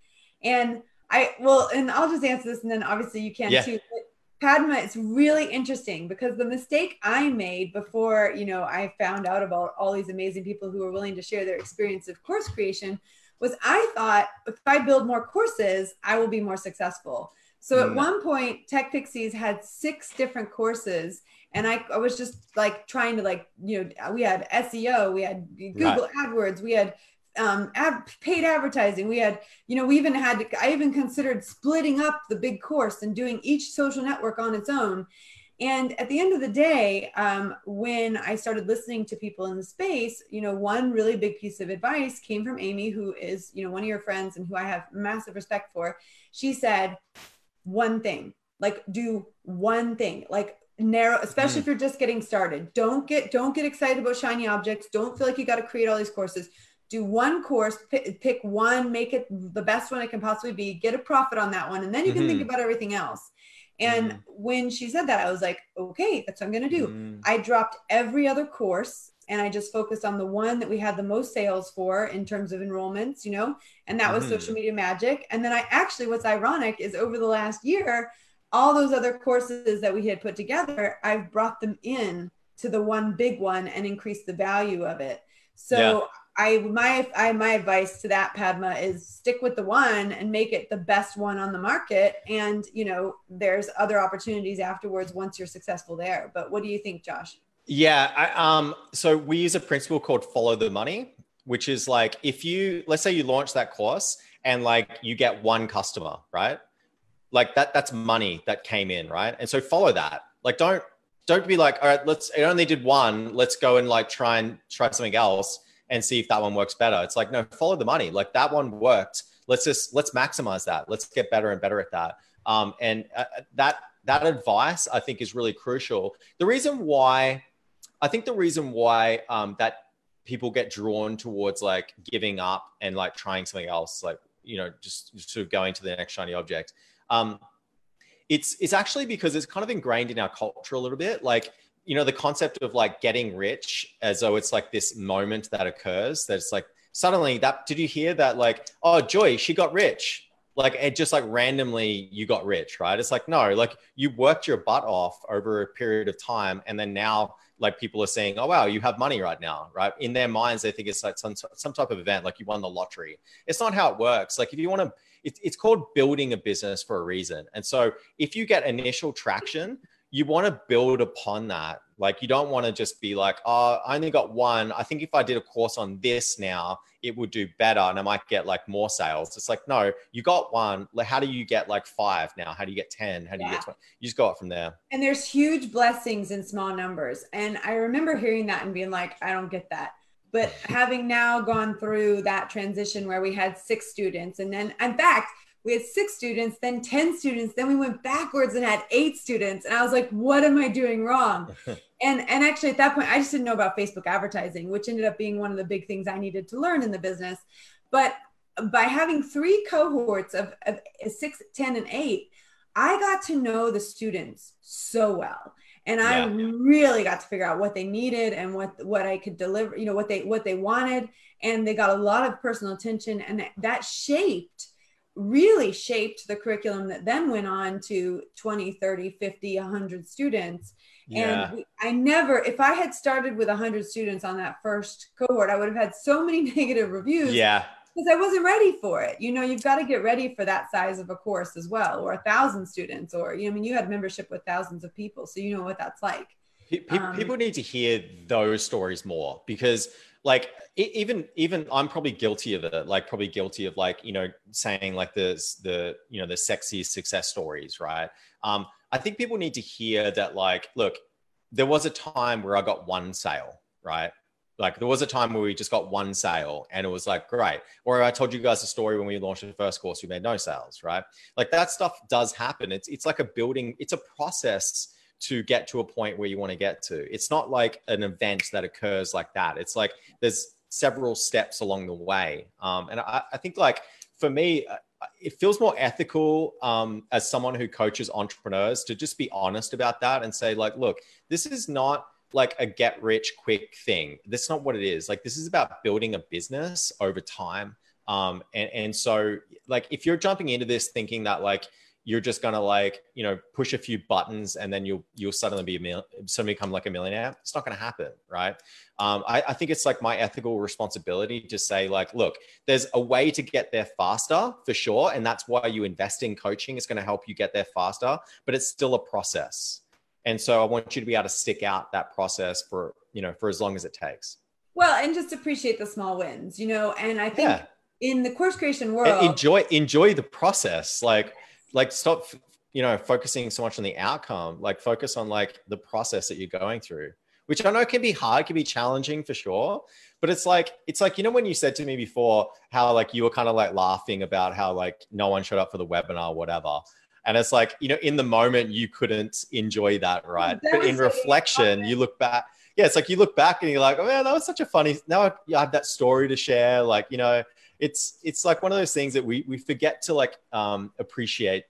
And I well, and I'll just answer this and then obviously you can yeah. too. But Padma, it's really interesting because the mistake I made before, you know, I found out about all these amazing people who are willing to share their experience of course creation was I thought if I build more courses, I will be more successful. So at mm. one point, Tech Pixies had six different courses and I, I was just like trying to like you know we had SEO, we had Google right. AdWords, we had um, ad, paid advertising. We had, you know, we even had, I even considered splitting up the big course and doing each social network on its own. And at the end of the day, um, when I started listening to people in the space, you know, one really big piece of advice came from Amy, who is, you know, one of your friends and who I have massive respect for. She said, one thing, like do one thing, like narrow especially mm. if you're just getting started don't get don't get excited about shiny objects don't feel like you got to create all these courses do one course pick, pick, one make it the best one it can possibly be get a profit on that one and then you can mm-hmm. think about everything else and mm. when she said that i was like okay that's what i'm going to do mm. i dropped every other course and i just focused on the one that we had the most sales for in terms of enrollments you know and that was mm. social media magic and then i actually what's ironic is over the last year all those other courses that we had put together, I've brought them in to the one big one and increased the value of it. So yeah. I my I my advice to that Padma is stick with the one and make it the best one on the market and you know there's other opportunities afterwards once you're successful there. But what do you think Josh? Yeah, I, um so we use a principle called follow the money, which is like if you let's say you launch that course and like you get one customer, right? Like that that's money that came in right? And so follow that. Like don't don't be like all right let's it only did one. Let's go and like try and try something else and see if that one works better. It's like no follow the money. Like that one worked. Let's just let's maximize that. Let's get better and better at that. Um, and uh, that that advice i think is really crucial. The reason why i think the reason why um, that people get drawn towards like giving up and like trying something else like you know just sort of going to the next shiny object um, it's it's actually because it's kind of ingrained in our culture a little bit. Like you know the concept of like getting rich as though it's like this moment that occurs that's like suddenly that did you hear that like oh joy she got rich? Like it just like randomly you got rich right? It's like no like you worked your butt off over a period of time and then now like people are saying oh wow you have money right now right? In their minds they think it's like some, some type of event like you won the lottery. It's not how it works. Like if you want to it, it's called building a business for a reason and so if you get initial traction you want to build upon that. Like you don't want to just be like, oh, I only got one. I think if I did a course on this now, it would do better and I might get like more sales. It's like, no, you got one. How do you get like five now? How do you get 10? How do you get 20? You just go up from there. And there's huge blessings in small numbers. And I remember hearing that and being like, I don't get that. But having now gone through that transition where we had six students, and then in fact, we had six students, then 10 students, then we went backwards and had eight students. And I was like, what am I doing wrong? and and actually at that point, I just didn't know about Facebook advertising, which ended up being one of the big things I needed to learn in the business. But by having three cohorts of, of six, 10, and eight, I got to know the students so well and i really got to figure out what they needed and what what i could deliver you know what they what they wanted. And they got a lot of personal attention and that shaped really shaped the curriculum that then went on to 20 30 50 100 students. Yeah. and i never if i had started with 100 students on that first cohort i would have had so many negative reviews. Yeah because i wasn't ready for it. You know you've got to get ready for that size of a course as well or a thousand students or you know i mean you had membership with thousands of people so you know what that's like. People, um, people need to hear those stories more because like even even i'm probably guilty of it like probably guilty of like you know saying like the the you know the sexy success stories right? Um i think people need to hear that like look there was a time where i got one sale right like there was a time where we just got one sale and it was like great or i told you guys a story when we launched the first course we made no sales right like that stuff does happen it's it's like a building it's a process to get to a point where you want to get to. It's not like an event that occurs like that. It's like there's several steps along the way. Um, and I, I, think like for me, uh, it feels more ethical um, as someone who coaches entrepreneurs to just be honest about that and say like, look, this is not like a get rich quick thing. That's not what it is. Like this is about building a business over time. Um, and, and so like if you're jumping into this thinking that like you're just gonna like you know push a few buttons and then you'll you'll suddenly be a mil- suddenly become like a millionaire it's not gonna happen right um, I, I think it's like my ethical responsibility to say like look there's a way to get there faster for sure and that's why you invest in coaching it's to help you get there faster but it's still a process and so i want you to be able to stick out that process for you know for as long as it takes. Well and just appreciate the small wins you know and i think yeah. in the course creation world and enjoy enjoy the process. Like like stop you know focusing so much on the outcome. Like focus on like the process that you're going through which i know can be hard can be challenging for sure. But it's like it's like you know when you said to me before how like you were kind of like laughing about how like no one showed up for the webinar whatever and it's like you know in the moment you couldn't enjoy that right that but in reflection you look back yeah it's like you look back and you're like oh man that was such a funny now I, I have that story to share like you know it's it's like one of those things that we we forget to like um, appreciate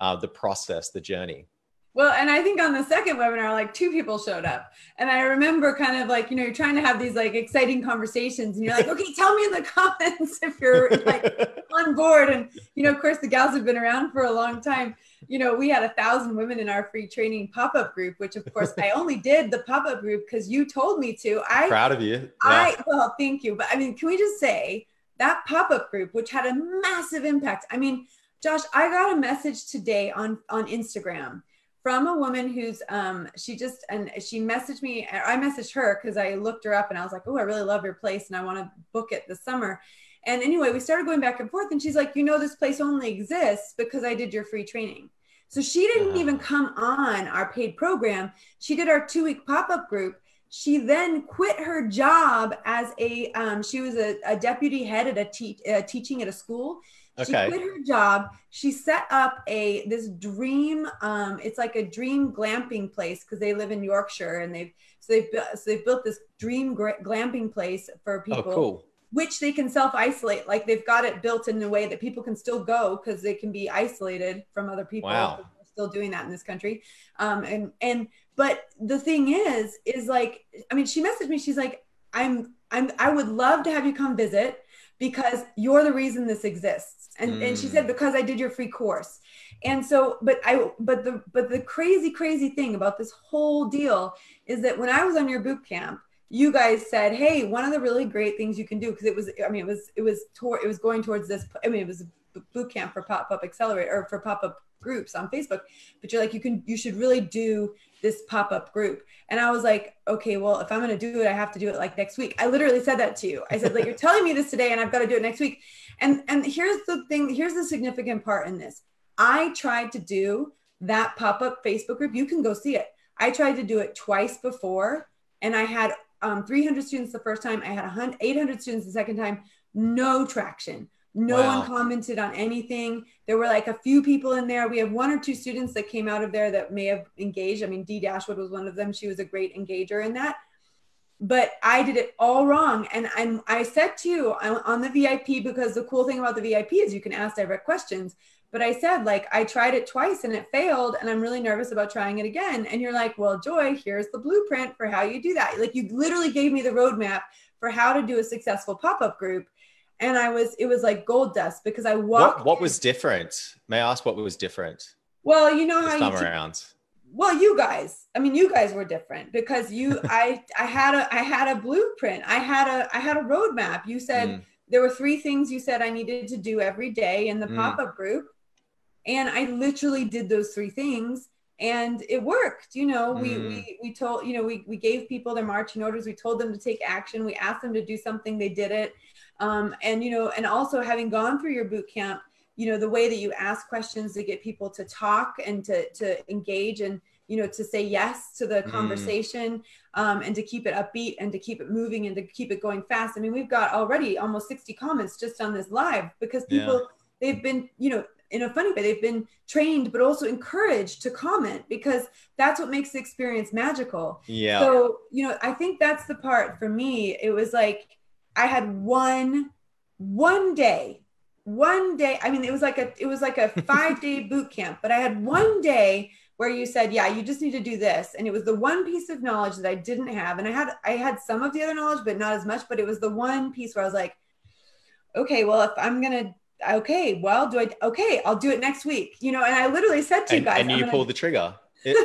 uh, the process, the journey. Well, and I think on the second webinar, like two people showed up. And I remember kind of like, you know, you're trying to have these like exciting conversations and you're like, okay, tell me in the comments if you're like on board. And, you know, of course, the gals have been around for a long time. You know, we had a thousand women in our free training pop up group, which of course I only did the pop up group because you told me to. I'm proud of you. Yeah. I, well, thank you. But I mean, can we just say that pop-up group which had a massive impact i mean josh i got a message today on on instagram from a woman who's um she just and she messaged me i messaged her because i looked her up and i was like oh i really love your place and i want to book it this summer. And anyway we started going back and forth and she's like you know this place only exists because i did your free training. So she didn't even come on our paid program. She did our two week pop-up group. She then quit her job as a um, she was a, a, deputy head at a te- uh, teaching at a school she okay. quit her job she set up a this dream um, it's like a dream glamping place because they live in yorkshire and they've so they've, so they've built this dream glamping place for oh, people oh, cool. which they can self-isolate like they've got it built in a way that people can still go because they can be isolated from other people wow. still doing that in this country. Um, and and but the thing is, is like, I mean, she messaged me. She's like, I'm I'm I would love to have you come visit because you're the reason this exists. And mm. and she said mm. because I did your free course. And so, but I but the but the crazy crazy thing about this whole deal is that when I was on your boot camp you guys said, "Hey, one of the really great things you can do because it was, I mean, it was, it was, tor- it was going towards this. I mean, it was a boot camp for pop up accelerator or for pop up groups on Facebook. But you're like, you can, you should really do this pop up group. And I was like, okay, well, if I'm going to do it, I have to do it like next week. I literally said that to you. I said, like, you're telling me this today, and I've got to do it next week. And and here's the thing. Here's the significant part in this. I tried to do that pop up Facebook group. You can go see it. I tried to do it twice before, and I had um, 300 students the first time. I had 800 students the second time. No traction. No wow. one commented on anything. There were like a few people in there. We have one or two students that came out of there that may have engaged. I mean, Dee Dashwood was one of them. She was a great engager in that. But I did it all wrong. And I'm, I said to you on the VIP, because the cool thing about the VIP is you can ask direct questions but I said, like, I tried it twice and it failed, and I'm really nervous about trying it again. And you're like, well, Joy, here's the blueprint for how you do that. Like, you literally gave me the roadmap for how to do a successful pop up group. And I was, it was like gold dust because I walked. What, what was different? May I ask what was different? Well, you know how you. Time around. Well, you guys, I mean, you guys were different because you, I, I had a, I had a blueprint. I had a, I had a roadmap. You said, mm. there were three things you said I needed to do every day in the mm. pop up group and i literally did those three things and it worked you know we mm. we we told you know we, we gave people their marching orders we told them to take action we asked them to do something they did it um, and you know and also having gone through your boot camp you know the way that you ask questions to get people to talk and to to engage and you know to say yes to the mm. conversation um, and to keep it upbeat and to keep it moving and to keep it going fast i mean we've got already almost 60 comments just on this live because people yeah. they've been you know in a funny way they've been trained but also encouraged to comment because that's what makes the experience magical yeah so you know i think that's the part for me it was like i had one one day one day i mean it was like a it was like a five day boot camp but i had one day where you said yeah you just need to do this and it was the one piece of knowledge that i didn't have and i had i had some of the other knowledge but not as much but it was the one piece where i was like okay well if i'm going to okay, well, do I, okay, I'll do it next week, you know, and I literally said to and, you guys, and you pulled the trigger. It,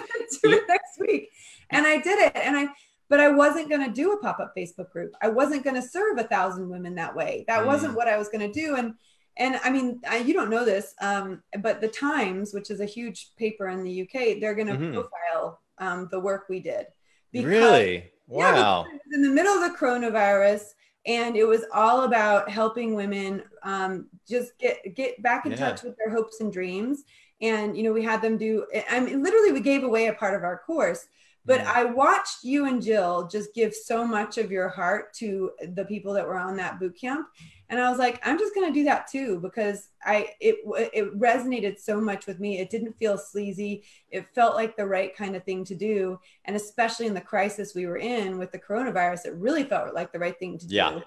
do it next week. And I did it. And I, but I wasn't going to do a pop-up Facebook group. I wasn't going to serve a thousand women that way. That mm. wasn't what I was going to do. And, and I mean, I, you don't know this, um, but the Times, which is a huge paper in the UK, they're going to mm-hmm. profile um, the work we did. Because, really? Wow. Yeah, in the middle of the coronavirus, and it was all about helping women um, just get get back in yeah. touch with their hopes and dreams and you know we had them do i mean literally we gave away a part of our course but i watched you and jill just give so much of your heart to the people that were on that boot camp. And i was like i'm just going to do that too because i it it resonated so much with me. It didn't feel sleazy. It felt like the right kind of thing to do. And especially in the crisis we were in with the coronavirus it really felt like the right thing to yeah. do.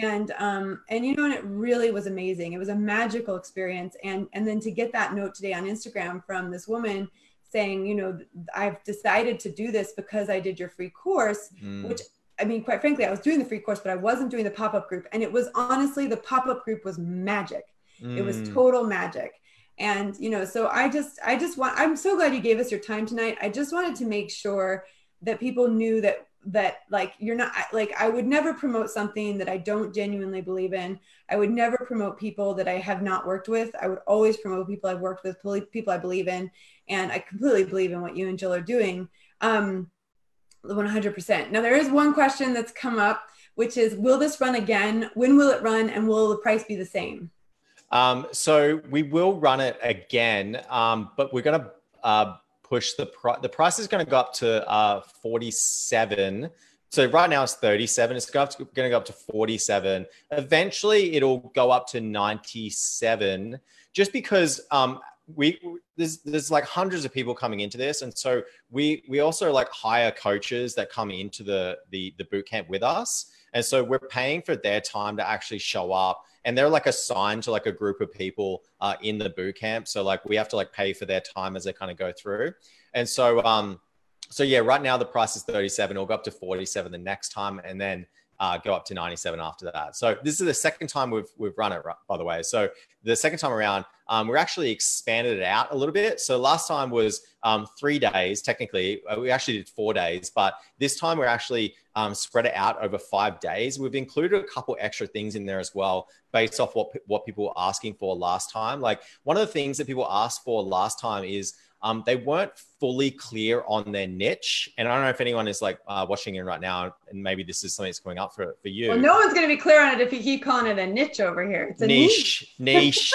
And um and you know and it really was amazing. It was a magical experience. And and then to get that note today on instagram from this woman saying you know i've decided to do this because i did your free course mm. which i mean quite frankly i was doing the free course but i wasn't doing the pop-up group and it was honestly the pop-up group was magic mm. it was mm. total magic and you know so i just i just want i'm so glad you gave us your time tonight i just wanted to make sure that people knew that that like you're not like I would never promote something that I don't genuinely believe in. I would never promote people that I have not worked with. I would always promote people I've worked with, people I believe in, and I completely believe in what you and Jill are doing. Um 100%. Now there is one question that's come up which is will this run again? When will it run and will the price be the same? Um, so we will run it again, um, but we're going to uh, push the price. The price is going to go up to uh, 47. So right now it's 37. It's going to go up to 47. Eventually it'll go up to 97 just because um, we there's there's like hundreds of people coming into this and so we we also like hire coaches that come into the the the boot camp with us and so we're paying for their time to actually show up and they're like assigned to like a group of people uh, in the boot camp. So like we have to like pay for their time as they kind of go through. And so um, so yeah, right now the price is 37. It'll go up to 47 the next time, and then uh, go up to 97 after that. So this is the second time we've we've run it, by the way. So the second time around, um, we're actually expanded it out a little bit. So last time was um, three days. Technically, uh, we actually did four days, but this time we're actually um, spread it out over five days. We've included a couple extra things in there as well, based off what what people were asking for last time. Like one of the things that people asked for last time is um, they weren't fully clear on their niche. And I don't know if anyone is like uh, watching in right now, and maybe this is something that's coming up for, for you. Well, no one's going to be clear on it if you keep calling it a niche over here. It's a niche, niche,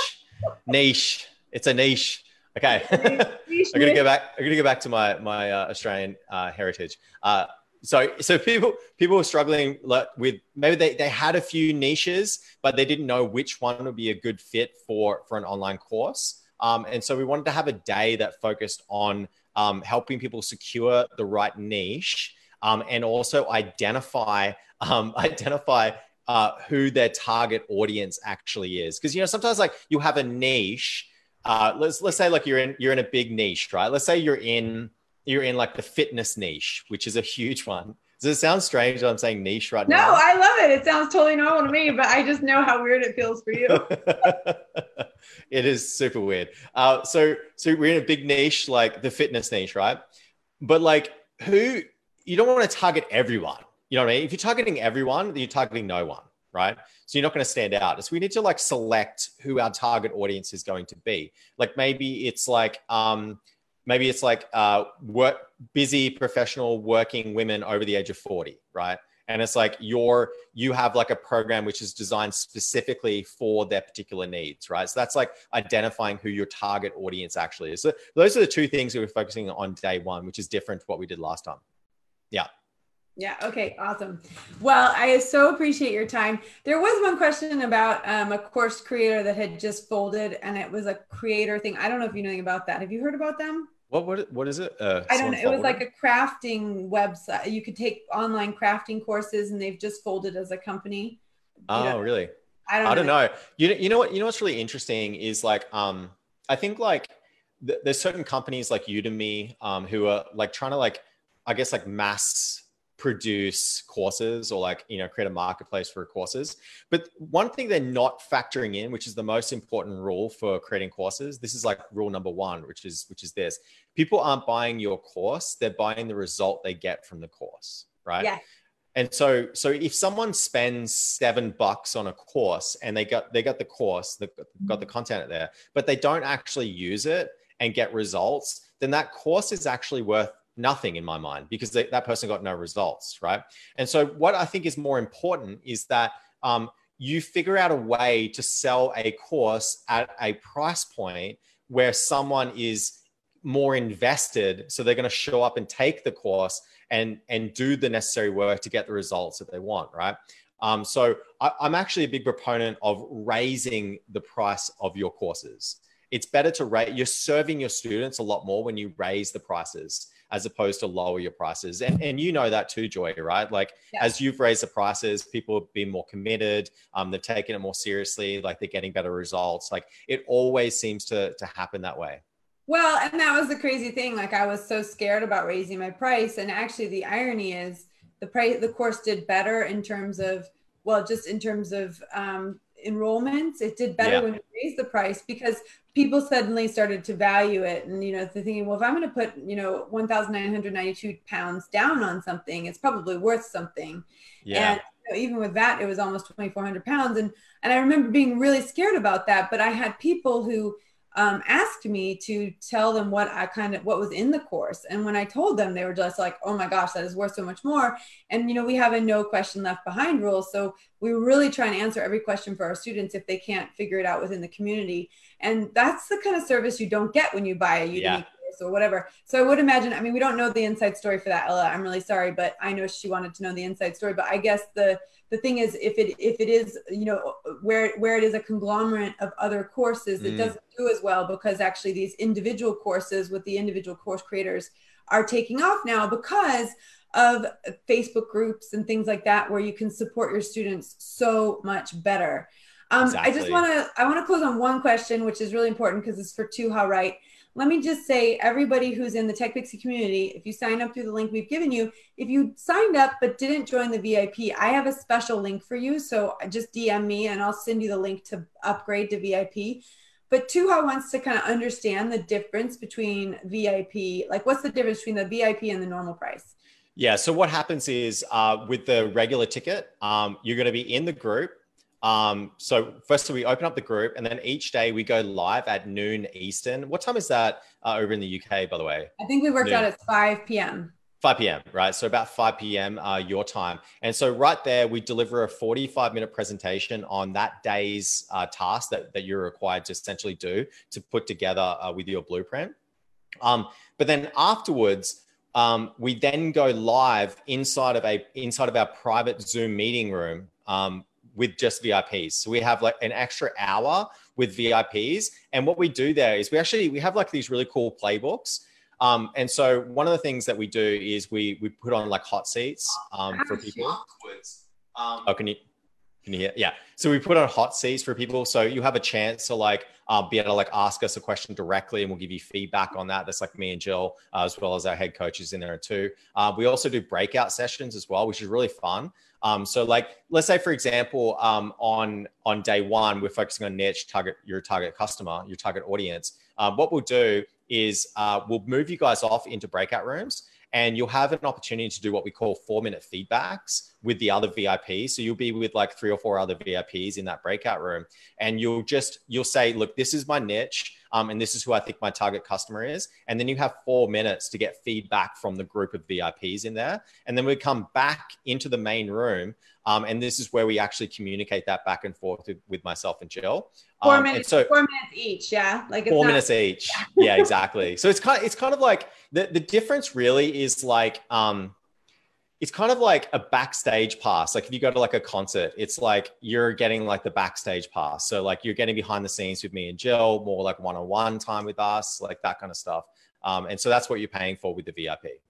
niche. It's a niche. Okay, I'm gonna go back. I'm gonna go back to my my uh, Australian uh, heritage. Uh, so so people people were struggling with maybe they, they had a few niches, but they didn't know which one would be a good fit for for an online course. Um, and so we wanted to have a day that focused on um, helping people secure the right niche um, and also identify um, identify uh, who their target audience actually is. Because you know sometimes like you have a niche. Uh, let's let's say like you're in you're in a big niche, right? Let's say you're in you're in like the fitness niche, which is a huge one. Does it sound strange that I'm saying niche right no, now? No, I love it. It sounds totally normal to me, but I just know how weird it feels for you. it is super weird. Uh, so, so we're in a big niche, like the fitness niche, right? But like, who you don't want to target everyone. You know what I mean? If you're targeting everyone, you're targeting no one, right? So you're not going to stand out. So we need to like select who our target audience is going to be. Like maybe it's like um, maybe it's like uh, work busy professional working women over the age of 40 right? And it's like you're you have like a program which is designed specifically for their particular needs right? So that's like identifying who your target audience actually is. So those are the two things we were focusing on day one which is different to what we did last time. Yeah yeah. Okay. Awesome. Well, I so appreciate your time. There was one question about um, a course creator that had just folded, and it was a creator thing. I don't know if you know anything about that. Have you heard about them? What what what is it? Uh, I don't know. It was like a crafting website. You could take online crafting courses, and they've just folded as a company. Oh, know, really? I don't. I don't know. know. You you know what you know what's really interesting is like um I think like th- there's certain companies like Udemy um who are like trying to like I guess like mass produce courses or like you know create a marketplace for courses. But one thing they're not factoring in which is the most important rule for creating courses this is like rule number one which is which is this. People aren't buying your course they're buying the result they get from the course right? Yeah. And so so if someone spends seven bucks on a course and they got they got the course they got the content there but they don't actually use it and get results then that course is actually worth nothing in my mind because they, that person got no results, right? And so, what I think is more important is that um, you figure out a way to sell a course at a price point where someone is more invested so they're going to show up and take the course and and do the necessary work to get the results that they want right? Um, so I, i'm actually a big proponent of raising the price of your courses. It's better to rate you're serving your students a lot more when you raise the prices as opposed to lower your prices. And, and you know that too, Joy, right? Like yeah. as you've raised the prices, people have been more committed. Um, they've taken it more seriously. Like they're getting better results. Like it always seems to, to happen that way. Well, and that was the crazy thing. Like I was so scared about raising my price. And actually the irony is the price, the course did better in terms of, well, just in terms of um, enrollments, it did better yeah. when we raised the price because people suddenly started to value it and you know they're thinking well if i'm going to put you know 1992 pounds down on something it's probably worth something yeah. and you know, even with that it was almost 2400 pounds and and i remember being really scared about that but i had people who um, asked me to tell them what I kind of what was in the course. And when I told them, they were just like, "Oh my gosh, that is worth so much more." And you know, we have a no question left behind rule, so we really try and answer every question for our students if they can't figure it out within the community. And that's the kind of service you don't get when you buy a Udemy yeah or whatever. So I would imagine, I mean, we don't know the inside story for that, Ella. I'm really sorry, but I know she wanted to know the inside story. But I guess the the thing is if it if it is you know where where it is a conglomerate of other courses mm. it doesn't do as well because actually these individual courses with the individual course creators are taking off now because of facebook groups and things like that where you can support your students so much better Um, exactly. I just want to I want to close on one question, which is really important because it's for Tuha, right? Let me just say, everybody who's in the Tech Pixie community, if you sign up through the link we've given you, if you signed up but didn't join the VIP, I have a special link for you. So just DM me and I'll send you the link to upgrade to VIP. But Tuha wants to kind of understand the difference between VIP, like what's the difference between the VIP and the normal price? Yeah. So what happens is uh, with the regular ticket, um, you're going to be in the group um, so firstly, we open up the group, and then each day we go live at noon Eastern. What time is that uh, over in the UK, by the way? I think we worked noon. out at 5 p.m. 5 p.m. Right, so about 5 p.m. Uh, your time, and so right there we deliver a 45 minute presentation on that day's uh, task that that you're required to essentially do to put together uh, with your blueprint. Um, but then afterwards, um, we then go live inside of a inside of our private Zoom meeting room um, with just VIPs. So we have like an extra hour with VIPs. And what we do there is we actually we have like these really cool playbooks. Um, and so one of the things that we do is we we put on like hot seats um, for people. Um, oh, can you can you hear? Yeah. So we put on hot seats for people, so you have a chance to like uh, be able to like ask us a question directly, and we'll give you feedback on that. That's like me and Jill, uh, as well as our head coaches in there too. Uh, we also do breakout sessions as well, which is really fun. Um, so like, let's say for example, um, on on day one, we're focusing on niche, target your target customer, your target audience. Um, what we'll do is uh, we'll move you guys off into breakout rooms and you'll have an opportunity to do what we call four minute feedbacks with the other VIPs. So you'll be with like three or four other VIPs in that breakout room, and you'll just you'll say, "Look, this is my niche, um, and this is who I think my target customer is." And then you have four minutes to get feedback from the group of VIPs in there, and then we come back into the main room, um, and this is where we actually communicate that back and forth with, with myself and Jill. Four um, minutes. So, four minutes each. Yeah, like four not- minutes each. Yeah, exactly. so it's kind. Of, it's kind of like the the difference. Really, is like um, it's kind of like a backstage pass. Like if you go to like a concert, it's like you're getting like the backstage pass. So like you're getting behind the scenes with me and Jill, more like one on one time with us, like that kind of stuff. Um, and so that's what you're paying for with the VIP.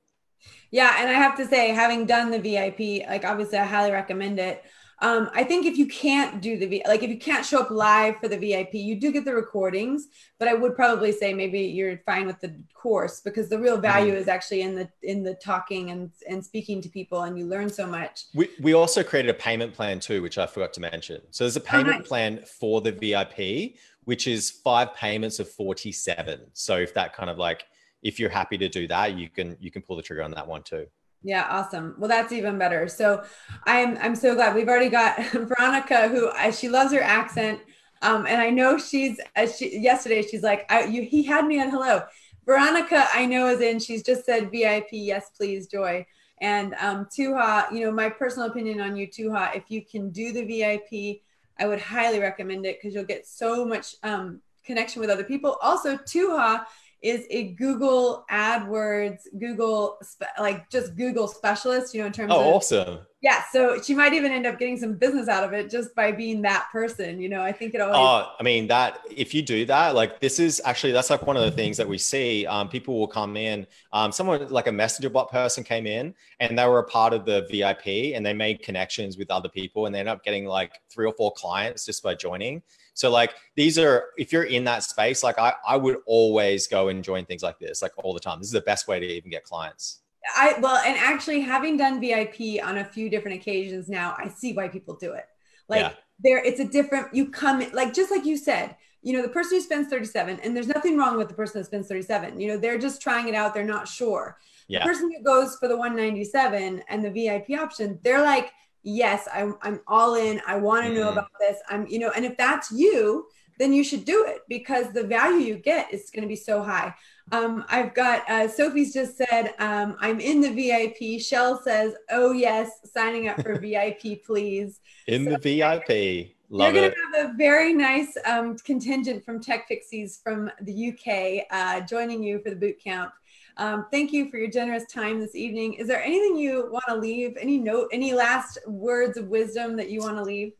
Yeah, and I have to say, having done the VIP, like obviously I highly recommend it. Um, I think if you can't do the like if you can't show up live for the VIP, you do get the recordings. But I would probably say maybe you're fine with the course because the real value mm-hmm. is actually in the in the talking and and speaking to people, and you learn so much. We we also created a payment plan too, which I forgot to mention. So there's a payment oh, nice. plan for the VIP, which is five payments of forty seven. So if that kind of like if you're happy to do that, you can you can pull the trigger on that one too. Yeah, awesome. Well, that's even better. So I'm I'm so glad we've already got Veronica, who uh, she loves her accent, um, and I know she's as she yesterday she's like, I, you, he had me on hello. Veronica, I know is in. She's just said VIP, yes, please, Joy. And um, Tuha, you know, my personal opinion on you, Tuha, if you can do the VIP, I would highly recommend it because you'll get so much um, connection with other people. Also, Tuha is a Google AdWords, Google like just Google specialist, you know, in terms oh, of awesome. Yeah, so she might even end up getting some business out of it just by being that person. You know, I think it always. Oh, I mean that if you do that, like this is actually that's like one of the things that we see. Um, people will come in. Um, someone like a messenger bot person came in and they were a part of the VIP and they made connections with other people and they end up getting like three or four clients just by joining. So like these are if you're in that space, like I, I would always go and join things like this, like all the time. This is the best way to even get clients. I well, and actually having done VIP on a few different occasions now, I see why people do it. Like yeah. there, it's a different. You come like just like you said. You know, the person who spends 37, and there's nothing wrong with the person that spends 37. You know, they're just trying it out. They're not sure. Yeah. The person who goes for the 197 and the VIP option, they're like, yes, I'm, I'm all in. I want to know mm-hmm. about this. I'm, you know, and if that's you, then you should do it because the value you get is going to be so high. Um, I've got uh, Sophie's just said, um, I'm in the VIP. Shell says, oh, yes, signing up for VIP, please. In so, the VIP. Love You're going to have a very nice um, contingent from Tech Pixies from the UK uh, joining you for the boot camp. Um, thank you for your generous time this evening. Is there anything you want to leave? Any note, any last words of wisdom that you want to leave?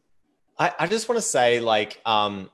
I, I just want to say, like, um,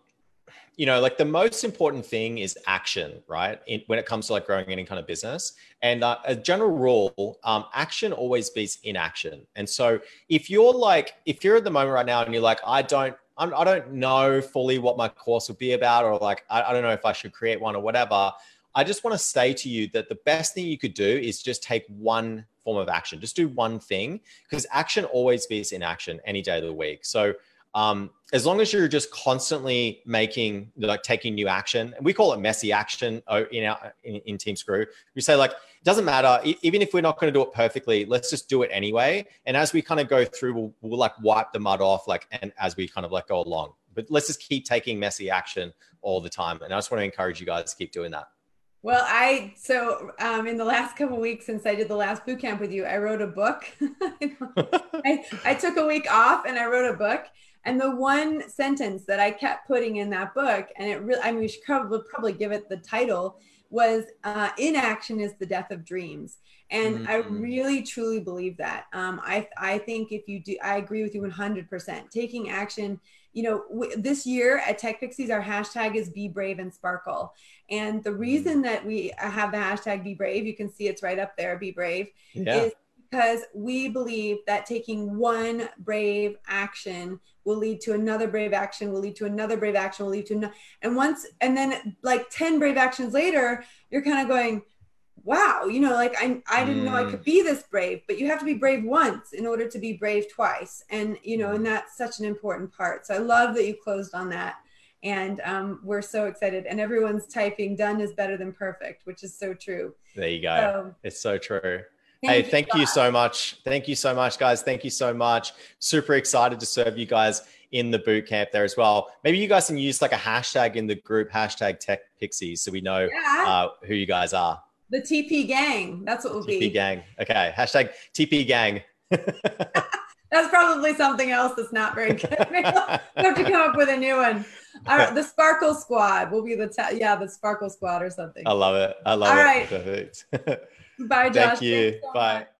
you know, like the most important thing is action, right? In, when it comes to like growing any kind of business. And uh, a general rule, um, action always beats inaction. And so if you're like, if you're at the moment right now and you're like, I don't, I do not know fully what my course will be about, or like, I, I don't know if I should create one or whatever. I just want to say to you that the best thing you could do is just take one form of action. Just do one thing because action always beats inaction any day of the week. So um, as long as you're just constantly making like taking new action and we call it messy action uh, in our in, in team screw. We say like it doesn't matter even if we're not going to do it perfectly let's just do it anyway. And as we kind of go through we'll, we'll like wipe the mud off like and as we kind of like go along. But let's just keep taking messy action all the time. And i just want to encourage you guys to keep doing that well, I so um, in the last couple weeks since I did the last boot camp with you, I wrote a book. I, I took a week off and I wrote a book. And the one sentence that I kept putting in that book, and it really, I mean, we should probably probably give it the title, was uh, "Inaction is the death of dreams." And mm-hmm. I really truly believe that. Um, I I think if you do, I agree with you 100%. Taking action you know, w- this year at Tech Pixies, our hashtag is Be Brave and Sparkle. And the mm-hmm. reason that we have the hashtag Be Brave, you can see it's right up there, Be Brave, yeah. is because we believe that taking one brave action will lead to another brave action, will lead to another brave action, will lead to another. And once, and then like 10 brave actions later, you're kind of going, wow, you know, like I, I didn't know I could mm. be this brave, but you have to be brave once in order to be brave twice. And, you know, and mm. that's such an important part. So I love that you closed on that. And um, we're so excited. And everyone's typing done is better than perfect, which is so true. There you go. So, it's so true. Thank hey, you thank you so much. Thank you so much, guys. Thank you so much. Super excited to serve you guys in the boot camp there as well. Maybe you guys can use like a hashtag in the group, hashtag Tech Pixies, so we know yeah. uh, who you guys are. The TP gang. That's what we'll TP be. TP gang. Okay. Hashtag TP gang. that's probably something else that's not very good. we have to come up with a new one. All right, the Sparkle Squad will be the te- yeah the Sparkle Squad or something. I love it. I love All it. All right. Perfect. Bye, Josh. Thank you. So Bye. Much.